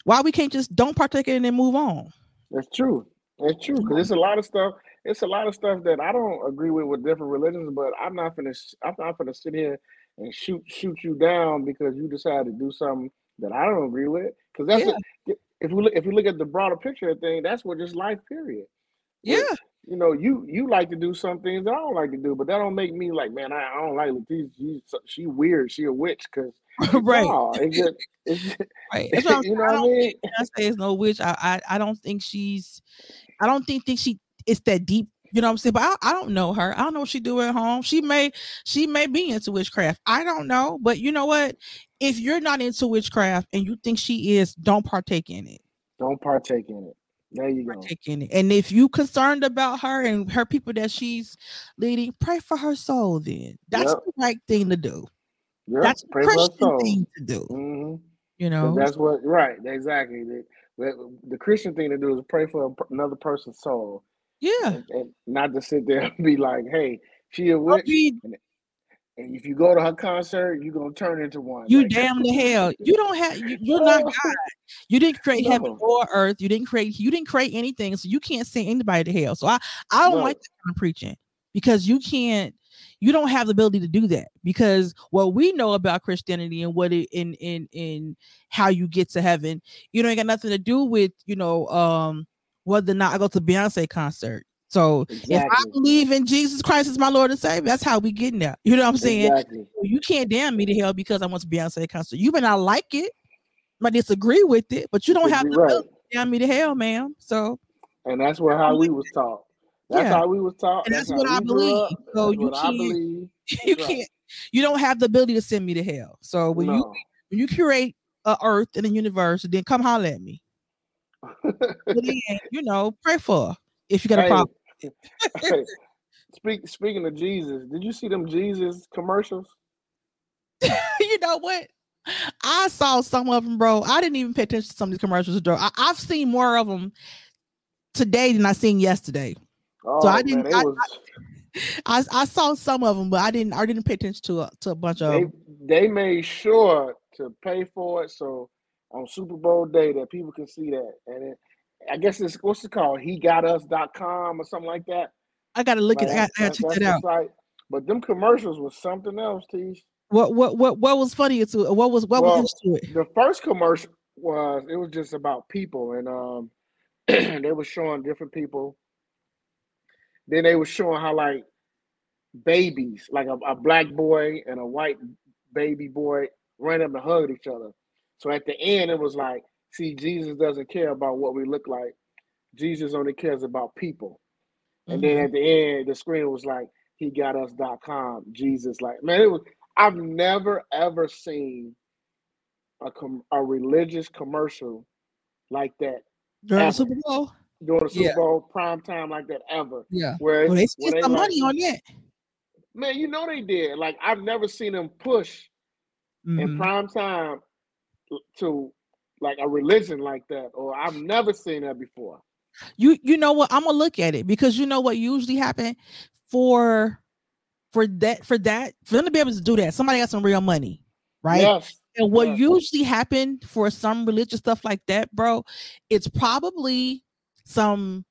why we can't just don't partake in it and move on? That's true. That's true. Because it's a lot of stuff. It's a lot of stuff that I don't agree with with different religions. But I'm not gonna. I'm not gonna sit here and shoot shoot you down because you decide to do something that I don't agree with. Because that's yeah. a, if we look if we look at the broader picture of thing, that's what just life. Period. Yeah you know, you you like to do some things that I don't like to do, but that don't make me like, man, I, I don't like Leticia. She, she weird. She a witch because (laughs) right. No, it's just, it's (laughs) just, right. (laughs) That's what you know what I mean. I say it's no witch. I, I I don't think she's. I don't think think she it's that deep. You know what I'm saying? But I, I don't know her. I don't know what she do at home. She may she may be into witchcraft. I don't know. But you know what? If you're not into witchcraft and you think she is, don't partake in it. Don't partake in it. There you go. And if you concerned about her and her people that she's leading, pray for her soul. Then that's yep. the right thing to do. Yep. That's the Christian thing to do. Mm-hmm. You know, that's what right exactly. The, the, Christian thing to do is pray for another person's soul. Yeah, and, and, not to sit there (laughs) and be like, "Hey, she a witch," and if you go to her concert, you're gonna turn into one. You like, damn the hell. You don't have you, are not (laughs) God. You didn't create no. heaven or earth. You didn't create you didn't create anything. So you can't send anybody to hell. So I, I don't no. like that kind of preaching because you can't you don't have the ability to do that because what we know about Christianity and what it in in in how you get to heaven, you ain't got nothing to do with, you know, um whether or not I go to Beyonce concert. So exactly. if I believe in Jesus Christ as my Lord and Savior, that's how we getting there. You know what I'm saying? Exactly. You can't damn me to hell because I want to Beyonce concert. You may not like it, might disagree with it, but you don't have the ability to right. damn me to hell, ma'am. So and that's what how we was taught. That's yeah. how we was taught. And that's, that's what I believe. So you can't, (laughs) you right. can't, you don't have the ability to send me to hell. So when no. you when you create a earth and a universe, then come holler at me. (laughs) then, you know, pray for if you got a problem hey, speak, speaking of Jesus, did you see them Jesus commercials? (laughs) you know what? I saw some of them, bro. I didn't even pay attention to some of these commercials, bro. I, have seen more of them today than I seen yesterday. Oh, so I oh, didn't. Man, I, was... I, I, I, saw some of them, but I didn't. I didn't pay attention to a, to a bunch of. They, they made sure to pay for it, so on Super Bowl day that people can see that, and it, I guess it's what's it called? He got us.com or something like that. I gotta look like, at I gotta check that out. Site. But them commercials was something else, Teach. What what what what was funny to what was what well, was to it? The first commercial was it was just about people and um (clears throat) they were showing different people. Then they were showing how like babies, like a, a black boy and a white baby boy ran up and hugged each other. So at the end it was like See, Jesus doesn't care about what we look like. Jesus only cares about people. And mm-hmm. then at the end, the screen was like, he got us.com. Jesus, like, man, it was, I've never ever seen a com- a religious commercial like that. During the Super Bowl? During the Super yeah. Bowl prime time like that ever. Yeah. Where, well, they spent some like, money on that. Man, you know they did. Like I've never seen them push mm-hmm. in prime time to like a religion like that, or I've never seen that before. You you know what? I'm gonna look at it because you know what usually happen for for that for that for them to be able to do that. Somebody got some real money, right? Yes. And what yes. usually happen for some religious stuff like that, bro, it's probably some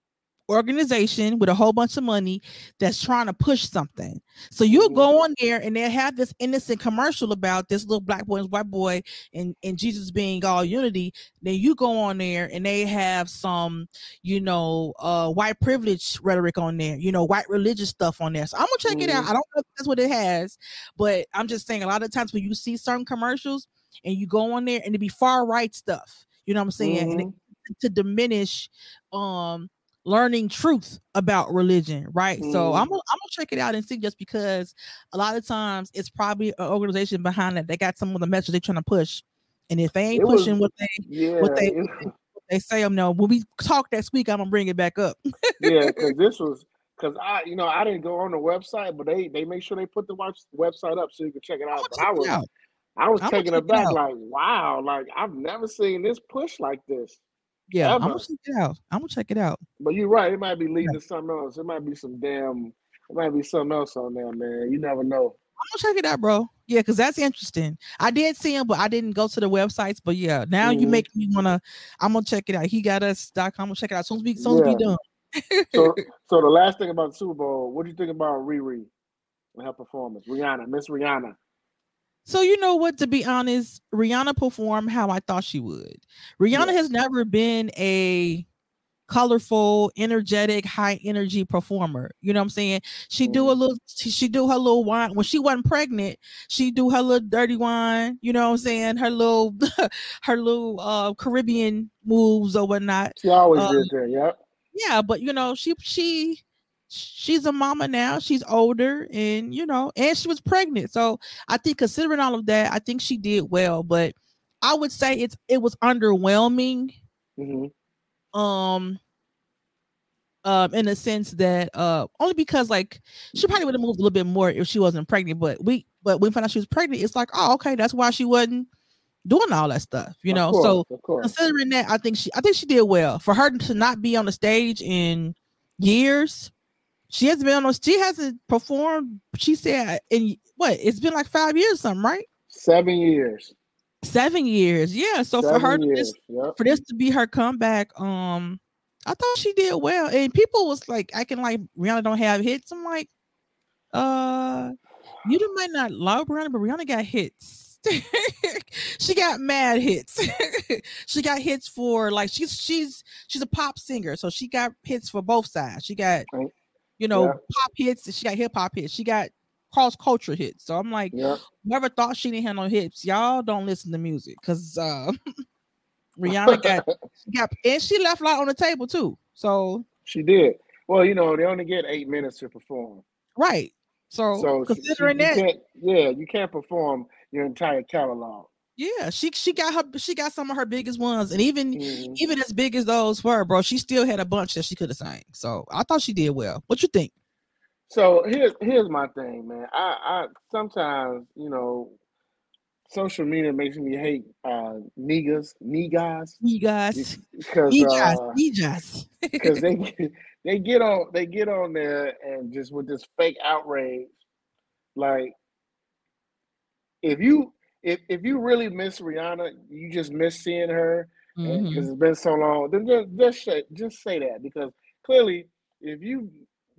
organization with a whole bunch of money that's trying to push something. So you mm-hmm. go on there and they have this innocent commercial about this little black boy and white boy and, and Jesus being all unity. Then you go on there and they have some, you know, uh white privilege rhetoric on there, you know, white religious stuff on there. So I'm gonna check mm-hmm. it out. Mm-hmm. I don't know if that's what it has, but I'm just saying a lot of times when you see certain commercials and you go on there and it be far right stuff, you know what I'm saying? Mm-hmm. And it, to diminish um learning truth about religion, right? Mm. So I'm gonna, I'm gonna check it out and see just because a lot of times it's probably an organization behind it. They got some of the message they're trying to push, and if they ain't it pushing was, what they yeah, what they it, what they say, them no. When we talk next week, I'm gonna bring it back up. yeah, because (laughs) this was because I you know I didn't go on the website, but they they make sure they put the website up so you can check it out. I was. Out. I was I'm taking it back, like, wow, like I've never seen this push like this. Yeah, Ever. I'm gonna check it out. I'm gonna check it out. But you're right. It might be leading yeah. to something else. It might be some damn. It might be something else on there, man. You never know. I'm gonna check it out, bro. Yeah, because that's interesting. I did see him, but I didn't go to the websites. But yeah, now mm-hmm. you make me wanna. I'm gonna check it out. He got us.com. I'm gonna check it out. Soon as we, soon as yeah. we done. so, (laughs) so the last thing about the Super Bowl, what do you think about Riri and her performance? Rihanna, Miss Rihanna. So you know what? To be honest, Rihanna performed how I thought she would. Rihanna yes. has never been a colorful, energetic, high energy performer. You know what I'm saying? She do a little, she do her little wine when she wasn't pregnant. She do her little dirty wine. You know what I'm saying? Her little, (laughs) her little uh Caribbean moves or whatnot. She always um, did that. Yep. Yeah, but you know she she she's a mama now. She's older, and you know, and she was pregnant. So I think considering all of that, I think she did well. But I would say it's it was underwhelming. Mm-hmm. Um. Um, in the sense that uh only because like she probably would have moved a little bit more if she wasn't pregnant, but we but when we found out she was pregnant, it's like, oh, okay, that's why she wasn't doing all that stuff, you know. Course, so considering that, I think she I think she did well for her to not be on the stage in years she hasn't been on. She hasn't performed. She said in what? It's been like five years, something, right? Seven years. Seven years, yeah. So Seven for her, this, yep. for this to be her comeback, um, I thought she did well. And people was like "I can like Rihanna don't have hits. I'm like, uh, you might not love Rihanna, but Rihanna got hits. (laughs) she got mad hits. (laughs) she got hits for like she's she's she's a pop singer, so she got hits for both sides. She got you know, yeah. pop hits. She got hip hop hits. She got cross culture hits. So I'm like, yeah. never thought she didn't have no hits. Y'all don't listen to music because uh, (laughs) Rihanna got, got and she left a lot on the table too. So she did. Well, you know, they only get eight minutes to perform. Right. So, so considering she, that, yeah, you can't perform your entire catalog. Yeah, she she got her she got some of her biggest ones, and even mm-hmm. even as big as those were, bro, she still had a bunch that she could have sang. So I thought she did well. What you think? So here's here's my thing, man. I I sometimes you know social media makes me hate uh niggas, niggas, niggas, because niggas, because they (laughs) they get on they get on there and just with this fake outrage, like if you if if you really miss Rihanna, you just miss seeing her because mm-hmm. it's been so long. Then just just say, just say that because clearly, if you've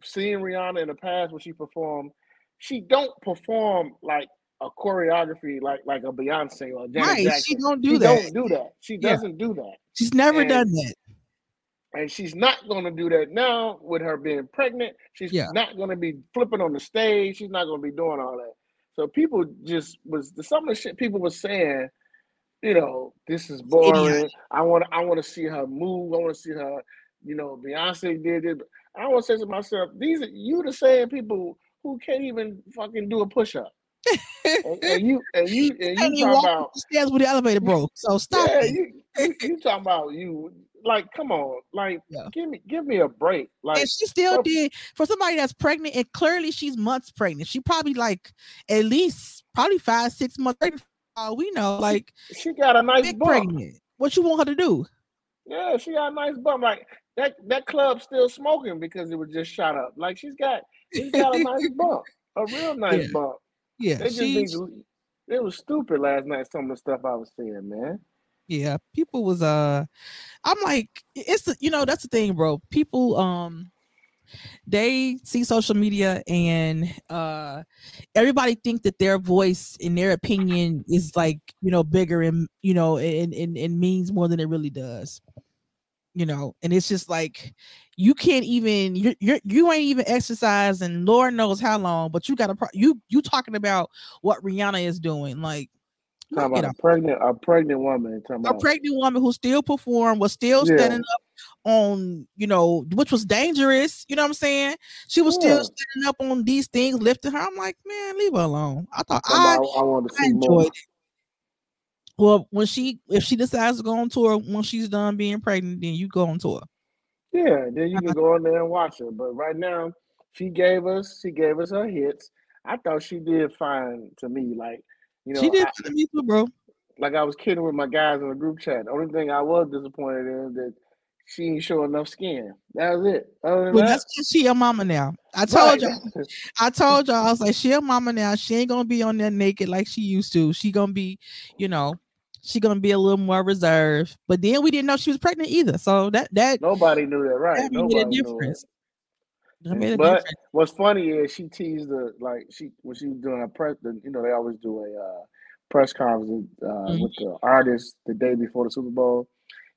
seen Rihanna in the past when she performed, she don't perform like a choreography like like a Beyonce or Janet right. Jackson. She don't do she that. Don't do that. She doesn't do that. She's never and, done that. And she's not going to do that now with her being pregnant. She's yeah. not going to be flipping on the stage. She's not going to be doing all that. So people just was some of the shit people were saying, you know, this is boring. I want I want to see her move. I want to see her, you know, Beyonce did it. I want to say to myself, these are you the same people who can't even fucking do a push up. (laughs) and, and, you and you and you, and you talking about stairs with the elevator broke. So stop. Yeah, you, you, you talking about you like come on like yeah. give me give me a break like and she still did for somebody that's pregnant and clearly she's months pregnant she probably like at least probably five six months pregnant all we know. Like she got a nice bump. Pregnant. What you want her to do? Yeah, she got a nice bump. Like that that club's still smoking because it was just shot up. Like she's got she's got a nice (laughs) bump, a real nice yeah. bump. Yeah, they just it was stupid last night. Some of the stuff I was seeing, man. Yeah, people was uh, I'm like, it's the you know that's the thing, bro. People um, they see social media and uh, everybody think that their voice and their opinion is like you know bigger and you know and and, and means more than it really does you know and it's just like you can't even you you you ain't even exercising lord knows how long but you got a pro- you you talking about what rihanna is doing like Talking about a pregnant, a pregnant woman. a pregnant woman who still performed, was still yeah. standing up on, you know, which was dangerous. You know what I'm saying? She was yeah. still standing up on these things, lifting her. I'm like, man, leave her alone. I thought I, I, wanted to see more. It. Well, when she if she decides to go on tour when she's done being pregnant, then you go on tour. Yeah, then you uh-huh. can go in there and watch her. But right now, she gave us she gave us her hits. I thought she did fine to me. Like, you know, she did I, me too, bro. Like I was kidding with my guys in the group chat. The only thing I was disappointed in that she ain't show enough skin. That was it. Other well, that, that's she a mama now. I told right. (laughs) you. I told y'all. I was like, she a mama now. She ain't gonna be on there naked like she used to. She gonna be, you know, she gonna be a little more reserved. But then we didn't know she was pregnant either. So that that nobody knew that, right? That made a difference. But what's funny is she teased the like she when she was doing a press. You know they always do a uh, press conference uh, mm-hmm. with the artist the day before the Super Bowl,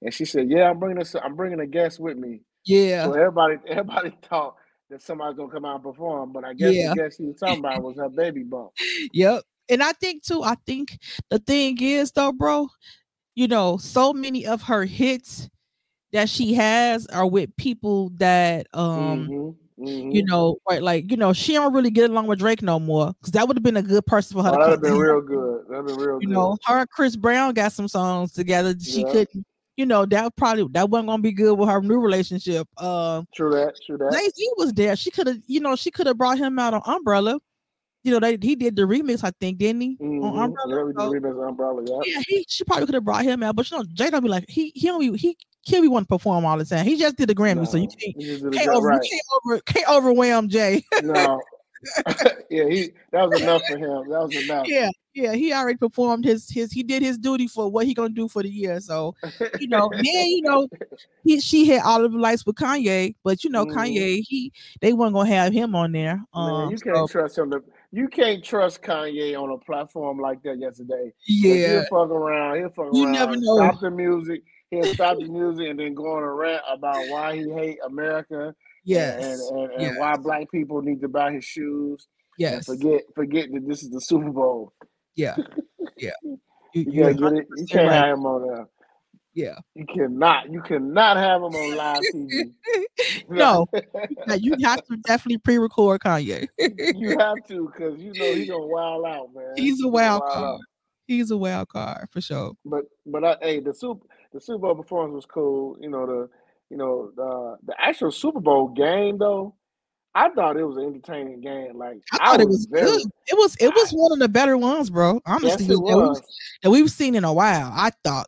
and she said, "Yeah, I'm bringing a, I'm bringing a guest with me." Yeah. So everybody (laughs) everybody thought that somebody's gonna come out and perform, but I guess yeah. the guest she was talking about was her baby bump. (laughs) Yep and I think too, I think the thing is though, bro, you know, so many of her hits that she has are with people that um mm-hmm, mm-hmm. you know, right, like you know, she don't really get along with Drake no more because that would have been a good person for her. Oh, that'd have been real good. That'd been real. Good. You good. know, her and Chris Brown got some songs together. She yeah. couldn't. You know that probably that wasn't gonna be good with her new relationship. Uh, true that. True that. Jay Z was there. She could have. You know, she could have brought him out on Umbrella you know, they he did the remix, I think, didn't he? Mm-hmm. On Umbrella. Yeah, so, remix Umbrella, yeah. Yeah, he she probably could have brought him out, but you know, Jay don't be like he he don't be, he can't to perform all the time. He just did the Grammy, no, so you can't, can't, over, right. can't over can't overwhelm Jay. no. (laughs) yeah, he that was enough for him. That was enough. Yeah, yeah, he already performed his his he did his duty for what he gonna do for the year. So you know, (laughs) then you know, he she had all of the lights with Kanye, but you know, mm. Kanye he they weren't gonna have him on there. Um, Man, you can't so, trust him to you can't trust Kanye on a platform like that yesterday. Yeah, he'll fuck around. He'll fuck you around. never know. Stop the music. He'll stop the music and then go on a rant about why he hate America. Yes, and, and, and yes. why black people need to buy his shoes. Yes, forget forget that this is the Super Bowl. Yeah, yeah. (laughs) You, you, you, get it. you can't right. have him on there. Yeah. You cannot. You cannot have him on live TV. (laughs) (laughs) no. you have to definitely pre-record Kanye. you have to, because you know he's gonna wild out, man. He's a wild, wild card. Out. He's a wild card for sure. But but I, hey, the super the Super Bowl performance was cool. You know the you know the the actual Super Bowl game though. I thought it was an entertaining game. Like I thought I it was very, good. It was it was one of the better ones, bro. Honestly, yes, that, we've, that we've seen in a while. I thought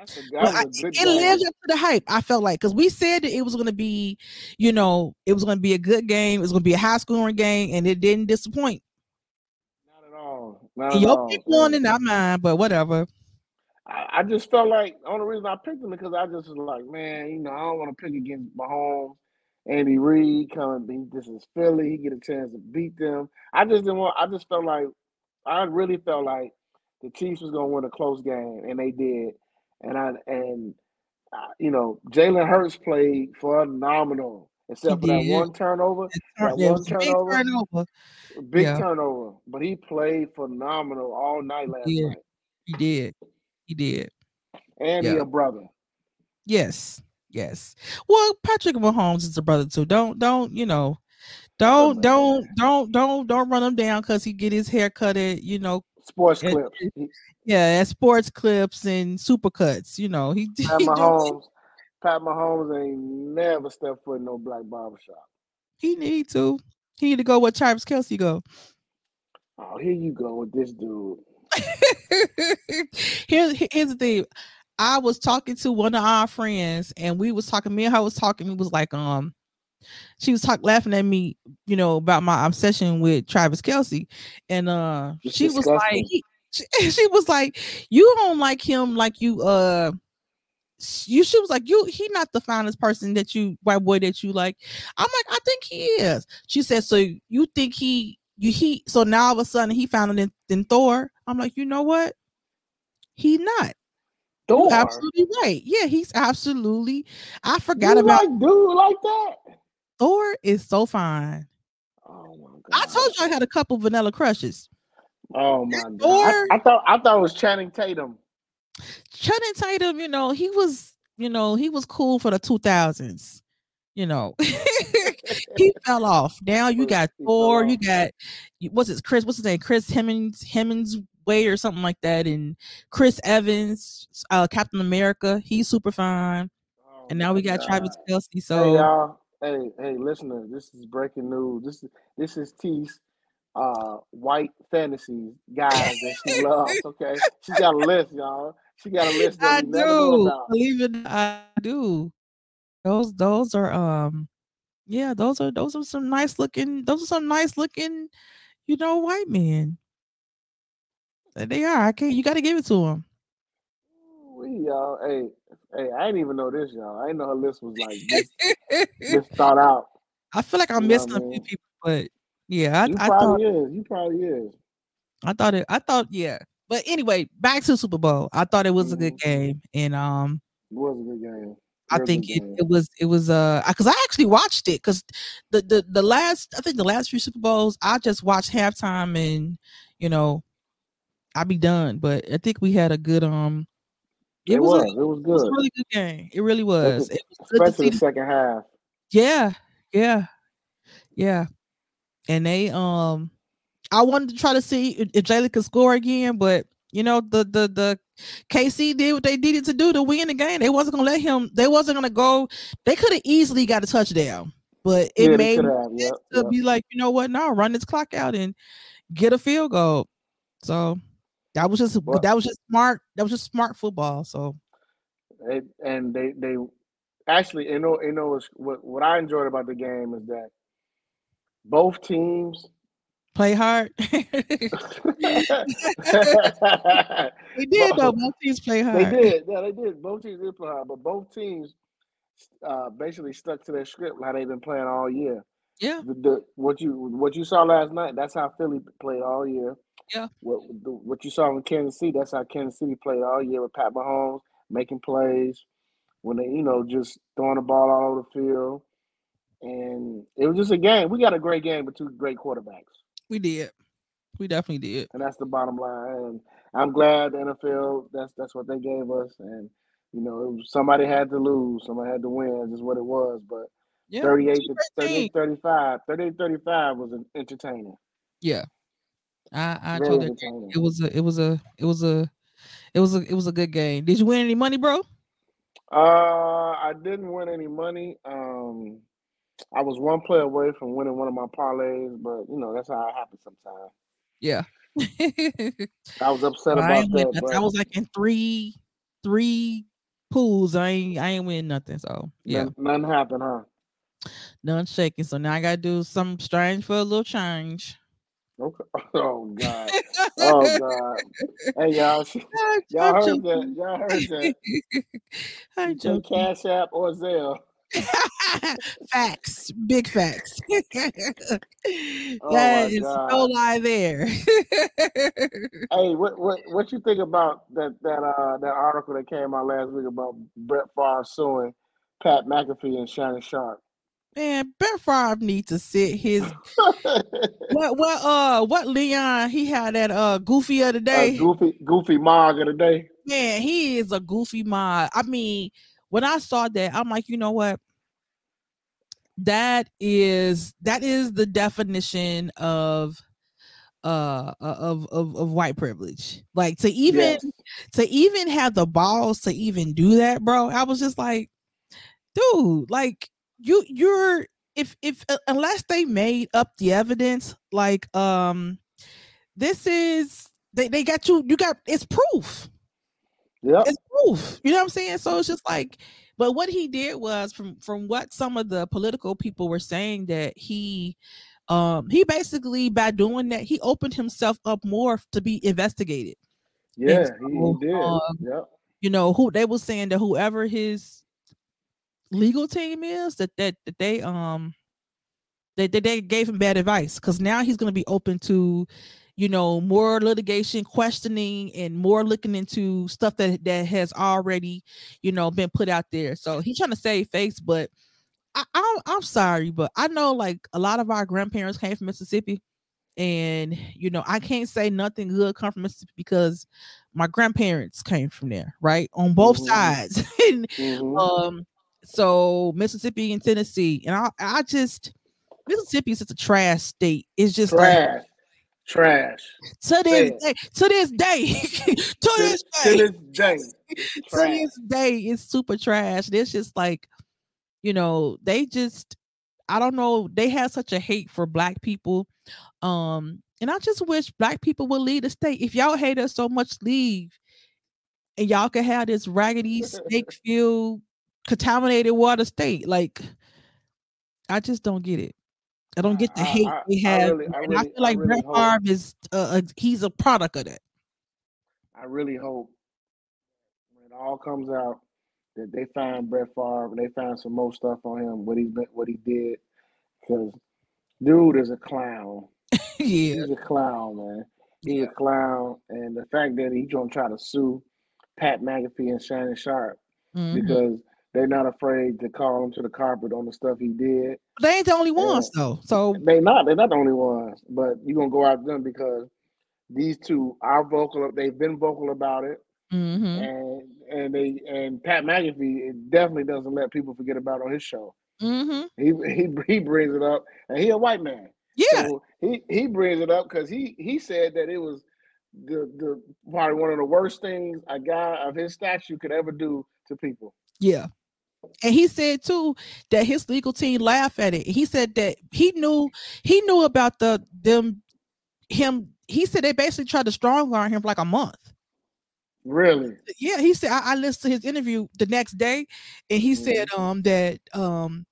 it lived up to the hype. I felt like because we said that it was going to be, you know, it was going to be a good game. It was going to be a high scoring game, and it didn't disappoint. Not at all. Not at Your pick one and not mine, but whatever. I, I, just felt like the only reason I picked him because I just was like, man, you know, I don't want to pick against Mahomes. Andy Reid coming beat this is Philly. He get a chance to beat them. I just didn't want. I just felt like I really felt like the Chiefs was going to win a close game, and they did and I and uh, you know Jalen Hurts played phenomenal, except he for did. that one turnover. That yeah, one turnover, big turnover, big yeah. turnover. But he played phenomenal all night last he night. He did. He did. And yeah. he a brother. Yes. Yes. Well, Patrick Mahomes is a brother too. Don't don't you know? Don't don't don't don't don't run him down because he get his hair cut at you know sports clips. Yeah, at sports clips and supercuts. You know, he. (laughs) Pat Mahomes, Pat Mahomes ain't never stepped foot in no black barbershop. He need to. He need to go where Travis Kelce go. Oh, here you go with this dude. (laughs) here's here's the thing. I was talking to one of our friends, and we was talking. Me and her was talking. It was like, um, she was talking, laughing at me, you know, about my obsession with Travis Kelce, and uh, it's she disgusting. was like, he, she, (laughs) she was like, you don't like him like you uh you she was like you he not the finest person that you white boy that you like i'm like i think he is she said so you think he you he so now all of a sudden he found it in, in thor i'm like you know what he not. You're absolutely right yeah he's absolutely i forgot you about like dude like that thor is so fine oh my god i told you i had a couple vanilla crushes oh my god thor, I, I thought i thought it was channing tatum Channing Tatum, you know, he was, you know, he was cool for the 2000s. You know, (laughs) he (laughs) fell off. Now you got Thor, you got what's it, Chris? What's his name? Chris Hemmings Hemmings Hemmingsway or something like that, and Chris Evans, uh, Captain America. He's super fine. Oh and now we got God. Travis Kelce. So hey, y'all. Hey, hey, listener, this is breaking news. This is this is Tease uh white fantasy guys that she (laughs) loves. Okay, she got a list, y'all. She got a list. I do believe it. I do. Those those are um, yeah. Those are those are some nice looking. Those are some nice looking, you know, white men. They are. I can't. You got to give it to them. We y'all. Hey, hey. I didn't even know this, y'all. I didn't know her list was like this, this (laughs) thought out. I feel like I'm you missing a few people, but yeah, I, you I probably thought, is. You probably is. I thought it. I thought yeah. But anyway, back to Super Bowl. I thought it was a good mm-hmm. game, and um, it was a good game. I think it, it was it was uh because I actually watched it because the, the the last I think the last few Super Bowls I just watched halftime and you know I'll be done. But I think we had a good um it, it was, was a, it was good. It was a really good game. It really was. It was Especially the second half. Yeah, yeah, yeah. And they um I wanted to try to see if Jalen could score again, but you know the the the KC did what they needed to do to win the game. They wasn't gonna let him. They wasn't gonna go. They could have easily got a touchdown, but it yeah, made yep, to yep. be like, you know what? Now run this clock out and get a field goal. So that was just well, that was just smart. That was just smart football. So they, and they they actually you know you know what what I enjoyed about the game is that both teams play hard. (laughs) they did though. Both teams play hard. They did. Yeah, they did. Both teams did play hard, but both teams uh, basically stuck to their script how they've been playing all year. Yeah. The, the, what you what you saw last night, that's how Philly played all year. Yeah. What what you saw in Kansas City, that's how Kansas City played all year with Pat Mahomes making plays when they you know just throwing the ball all over the field. And it was just a game. We got a great game with two great quarterbacks. We did. We definitely did. And that's the bottom line. And I'm glad the NFL that's that's what they gave us. And you know, somebody had to lose, somebody had to win, is what it was. But yeah, 38 to 38 35, 38 35 was entertaining. Yeah. I I told it it was a it was a it was a it was a it was a good game. Did you win any money, bro? Uh I didn't win any money. Um I was one play away from winning one of my parlays, but you know that's how it happens sometimes. Yeah. (laughs) I was upset well, about that. But... I was like in three, three pools. I ain't, I ain't win nothing. So yeah, none, none happened, huh? None shaking. So now I gotta do something strange for a little change. Okay. (laughs) Oh God. Oh (laughs) God. Hey y'all. Y'all heard that. Y'all heard that. (laughs) I'm joking. Cash App or Zelle. facts, big facts. oh that is God. no lie there. hey, what what what you think about that that uh that article that came out last week about Brett Favre suing Pat McAfee and Shannon Sharpe? Man, Brett Favre needs to sit his (laughs) what what uh what Leon he had that uh goofy of the day. Uh, goofy goofy mog of the day. Man, he is a goofy mog. I mean, when I saw that, I'm like, you know what? That is that is the definition of uh, uh of, of of white privilege. Like to even to even have the balls to even do that, bro. I was just like, dude, like you you're if if uh, unless they made up the evidence, like um this is they, they got you, you got it's proof. Yeah. It's proof. You know what I'm saying? So it's just like, but what he did was from from what some of the political people were saying that he um he basically by doing that he opened himself up more to be investigated. Yeah, so, he, he, did. Um, yep. You know, who they were saying that whoever his legal team is that that, that they um they, they, they gave him bad advice because now he's going to be open to you know more litigation questioning and more looking into stuff that that has already you know been put out there so he's trying to save face but I, I i'm sorry but i know like a lot of our grandparents came from mississippi and you know i can't say nothing good come from mississippi because my grandparents came from there right on both mm-hmm. sides (laughs) and mm-hmm. um so mississippi and tennessee and i i just mississippi is just a trash state it's just trash. like Trash. To this day, to this day, (laughs) to this day, (laughs) to this day, to this day, it's super trash. It's just like, you know, they just, I don't know, they have such a hate for black people. Um, and I just wish black people would leave the state. If y'all hate us so much, leave. And y'all can have this raggedy, snake filled, contaminated water state. Like, I just don't get it. I don't get the hate I, they have. I, really, I, really, I feel like really Brett Favre is uh, he's a product of that. I really hope when it all comes out that they find Brett Favre and they find some more stuff on him, what he what he did, because dude is a clown. (laughs) yeah, he's a clown, man. He's yeah. a clown, and the fact that he's gonna try to sue Pat McAfee and Shannon Sharpe mm-hmm. because they're not afraid to call him to the carpet on the stuff he did. They ain't the only ones and though. So they not. They're not the only ones. But you're gonna go after them because these two are vocal. They've been vocal about it. Mm-hmm. And and they and Pat McAfee definitely doesn't let people forget about on his show. Mm-hmm. He he he brings it up, and he a white man. Yeah, so he he brings it up because he he said that it was the the probably one of the worst things a guy of his stature could ever do to people. Yeah. And he said too that his legal team laughed at it. He said that he knew he knew about the them him. He said they basically tried to strong arm him for like a month. Really? Yeah, he said I, I listened to his interview the next day, and he mm-hmm. said um that um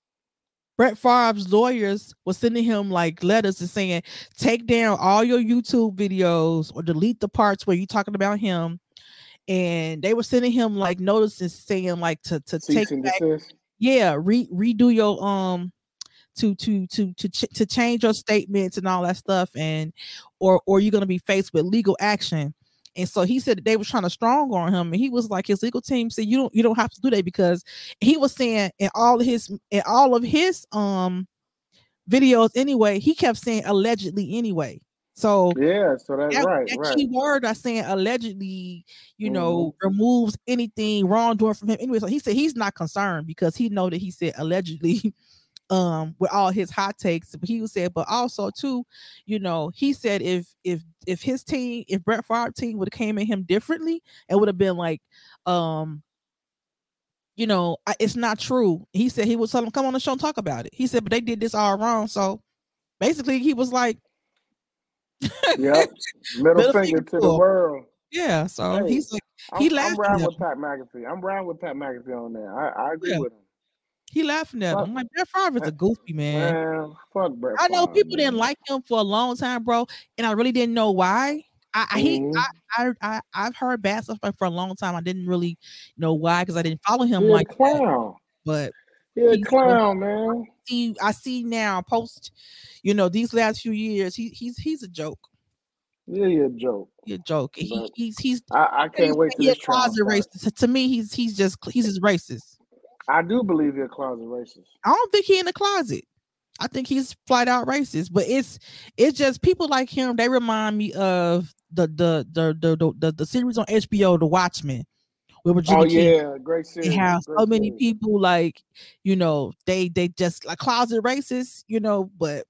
Brett Favre's lawyers were sending him like letters and saying, take down all your YouTube videos or delete the parts where you're talking about him and they were sending him like notices saying like to to Cease take back, yeah re, redo your um to to to to ch- to change your statements and all that stuff and or or you're gonna be faced with legal action. And so he said that they were trying to strong on him and he was like his legal team said you don't you don't have to do that because he was saying in all of his in all of his um videos anyway he kept saying allegedly anyway so yeah, so that's that, right. That right. key word I saying allegedly, you mm-hmm. know, removes anything wrongdoing from him. Anyway, so he said he's not concerned because he know that he said allegedly (laughs) um with all his hot takes. But he said, but also too, you know, he said if if if his team, if Brett Favre team would have came at him differently, it would have been like um you know, it's not true. He said he would tell them come on the show and talk about it. He said, but they did this all wrong. So basically, he was like, yep. (laughs) Middle, Middle finger, to the world. Yeah. So hey, he's like he I'm, laughed. I'm around with Pat McAfee. I'm around with Pat McAfee on that. I, I agree yeah. with him. He laughing at fuck, him. I'm like Brett Favre is a goofy man. Man, fuck Brett. I know people man. didn't like him for a long time, bro, and I really didn't know why. I, I mm-hmm. he I, I have heard bad stuff for a long time. I didn't really know why because I didn't follow him You're like clown. That. But yeah, clown, man. I see, I see now post, you know, these last few years, he he's he's a joke. Yeah, you're a joke. You're a joke. He, he's he's. I, I can't wait to this closet racist. To, me, he's he's just he's just racist. I do believe you're a closet racist. I don't think he in the closet. I think he's flat out racist. But it's it's just people like him. They remind me of the the the the the, the, the series on HBO, The Watchmen. With Regina oh yeah, great series. They have great so many people like you know they they just like closet racist, you know. But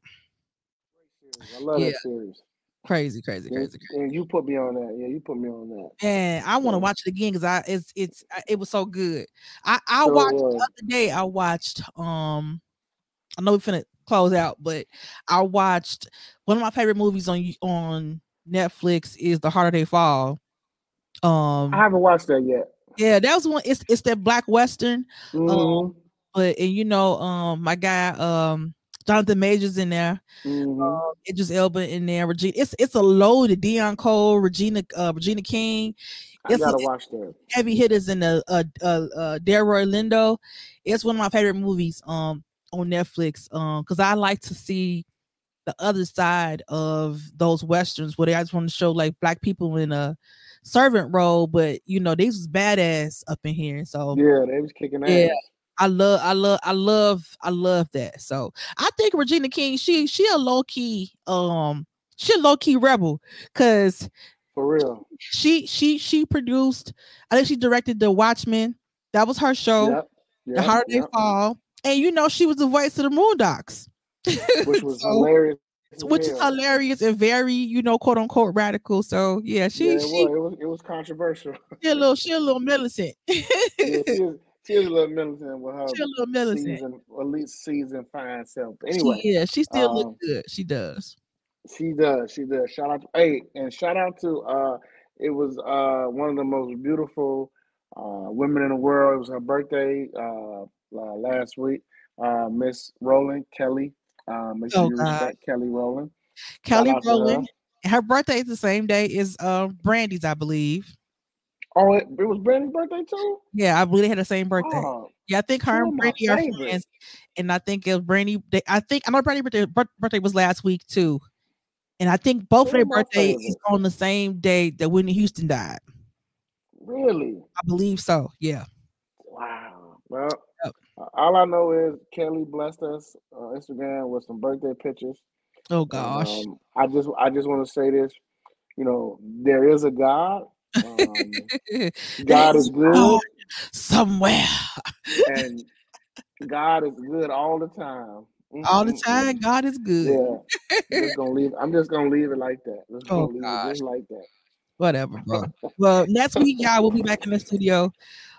I love yeah. that series. Crazy, crazy, crazy. And you put me on that. Yeah, you put me on that. And I want to yeah. watch it again because I it's it's it was so good. I I watched the other day. I watched um, I know we're finna close out, but I watched one of my favorite movies on on Netflix is The Harder They Fall. Um, I haven't watched that yet. Yeah, that was one. It's it's that black western. Mm-hmm. Um, but and you know, um, my guy, um, Jonathan Majors in there. Mm-hmm. Um, Idris Elba in there. Regina. It's it's a load of Deon Cole, Regina, uh, Regina King. I gotta watch that. Heavy hitters in the uh uh, uh Delroy Lindo. It's one of my favorite movies um on Netflix um because I like to see the other side of those westerns where they just want to show like black people in a servant role, but you know they was badass up in here. So yeah, they was kicking ass. Yeah. I love, I love, I love, I love that. So I think Regina King, she she a low key, um, she a low key rebel, cause for real, she she she produced. I think she directed The Watchmen. That was her show. Yep, yep, the Harder They. Fall, and you know she was the voice of the Boondocks, which was (laughs) So- hilarious. Which is hilarious and very you know quote unquote radical. So yeah, she yeah, it she, was. It was. It was controversial. (laughs) she a little she a little militant. (laughs) yeah, she was. She was a little militant with her she a little militant. season, at least season fine self. But anyway, She, yeah, she still um, look good. She does. She does. She does. Shout out to hey, and shout out to uh it was uh one of the most beautiful uh women in the world. It was her birthday uh, uh last week. Uh Miss Rowland Kelly. Make Oh, God. Kelly Rowland. Kelly to her. Rowland. Her birthday is the same day as uh Brandy's, I believe. Oh, it, it was Brandy's birthday too? Yeah, I believe they had the same birthday. Oh, Yeah, I think her and Brandy are friends, and I think it was Brandy. They, I think I know Brandy's birthday, birthday was last week too, and I think both of Two their of birthdays is on the same day that Whitney Houston died. really? I believe so. Yeah. Wow. Well, all I know is Kelly blessed us on Instagram with some birthday pictures. Oh gosh. um, I just I just want to say this. You know, there is a God. Um, (laughs) God is good, somewhere and God is good all the time. all the time. God is good. Yeah, I'm just gonna leave. I'm just gonna leave it like that. Just Oh, gosh. just like that. Whatever, bro. (laughs) well, next week, y'all, we'll be back in the studio.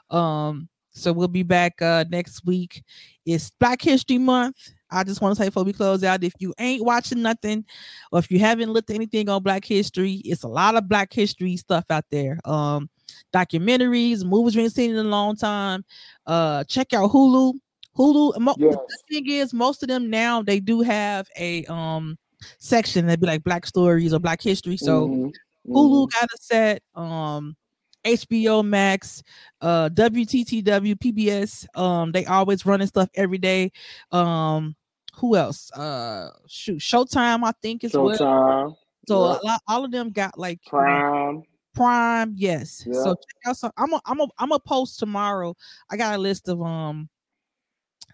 Um, so we'll be back uh next week. It's Black History Month. I just want to say before we close out, if you ain't watching nothing, or if you haven't looked at anything on Black History, it's a lot of Black History stuff out there. Um, documentaries, movies we ain't seen in a long time. Uh, check out Hulu. Hulu. Mo- Yes. The thing is, most of them now they do have a um section that be like Black Stories or Black History. So. Mhm, Hulu mhm. got a set. Um, HBO Max, uh, WTTW, PBS. Um, they always running stuff every day. Um, who else? Uh, shoot, Showtime. I think well. Showtime, So yeah. lot, all of them got like you know, Prime. Prime. Yes. Yeah. So check out some. I'm a, I'm a, I'm a post tomorrow. I got a list of um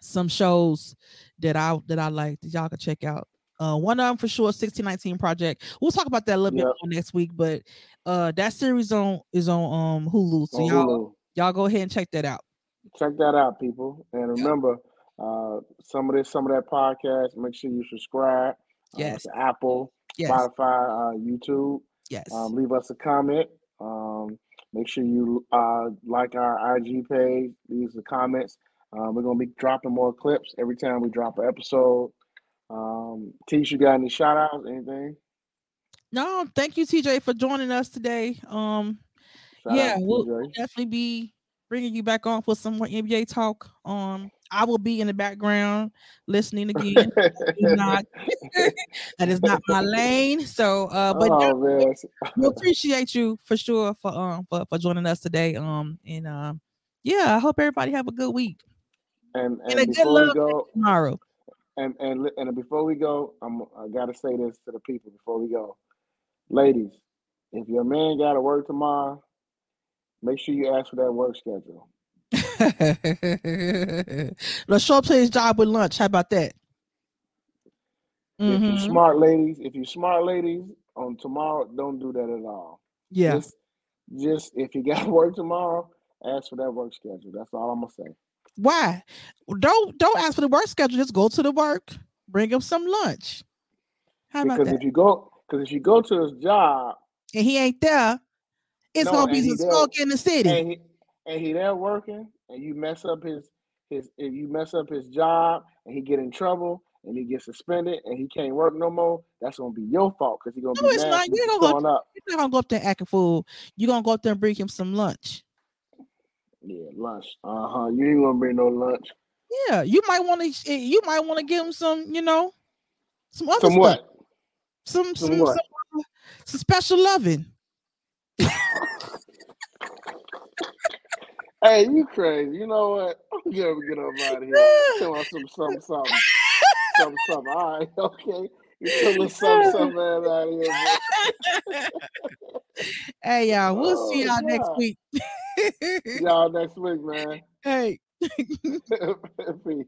some shows that I that I like that y'all can check out. Uh, one of them for sure, 1619 Project. We'll talk about that a little Yep. bit more next week, but uh, that series on is on um Hulu, so on y'all Hulu. y'all go ahead and check that out. check that out, people. And remember, uh, some of this, some of that podcast. Make sure you subscribe. uh, Yes. Apple, Yes, Spotify, uh, YouTube. yes, Um, leave us a comment. Um, make sure you uh, like our IG page. Leave us the comments. Um, we're gonna be dropping more clips every time we drop an episode. Um, Tish, you got any shout outs? Anything? no, thank you, TJ, for joining us today. Um, Shout yeah, we'll, TJ. definitely be bringing you back on for some more NBA talk. Um, I will be in the background listening again. Not, (laughs) (laughs) that is not my lane. So, uh, but oh (laughs) we appreciate you for sure for um for, for joining us today. Um, and um, yeah, I hope everybody have a good week and and and a good love go, tomorrow. And and and before we go, I'm I gotta say this to the people before we go, ladies. If your man got to work tomorrow, make sure you ask for that work schedule. (laughs) Let's show up to his job with lunch. How about that? If you Mhm. smart ladies, if you smart ladies on tomorrow, don't do that at all. Yeah. Just, just if you got to (laughs) work tomorrow, ask for that work schedule. That's all I'm gonna say. Why? Don't don't ask for the work schedule. Just go to the work. Bring him some lunch. How about Because that? if you go, because if you go to his job and he ain't there, it's No, gonna be some smoke in the city. and he and he there working, and you mess up his his if you mess up his job and he get in trouble, and he gets suspended and he can't work no more, that's gonna be your fault because he's gonna no, be mad not. You're gonna go, up. You're not gonna go up there acting fool. You're gonna go up there and bring him some lunch. Yeah, lunch. Uh huh. You ain't gonna bring no lunch. Yeah, you might want to. Eh, you might want to give him some. You know, some other some stuff. What? Some some some, what? some, uh, some special loving. hey, you crazy? You know what? I'm gonna get up out of here. (laughs) Tell us some some something something something. All right, (laughs) okay. You tell us something (laughs) something out here. hey y'all, we'll oh, see y'all God. next week. y'all next week, man. (laughs) Hey. (laughs) Peace.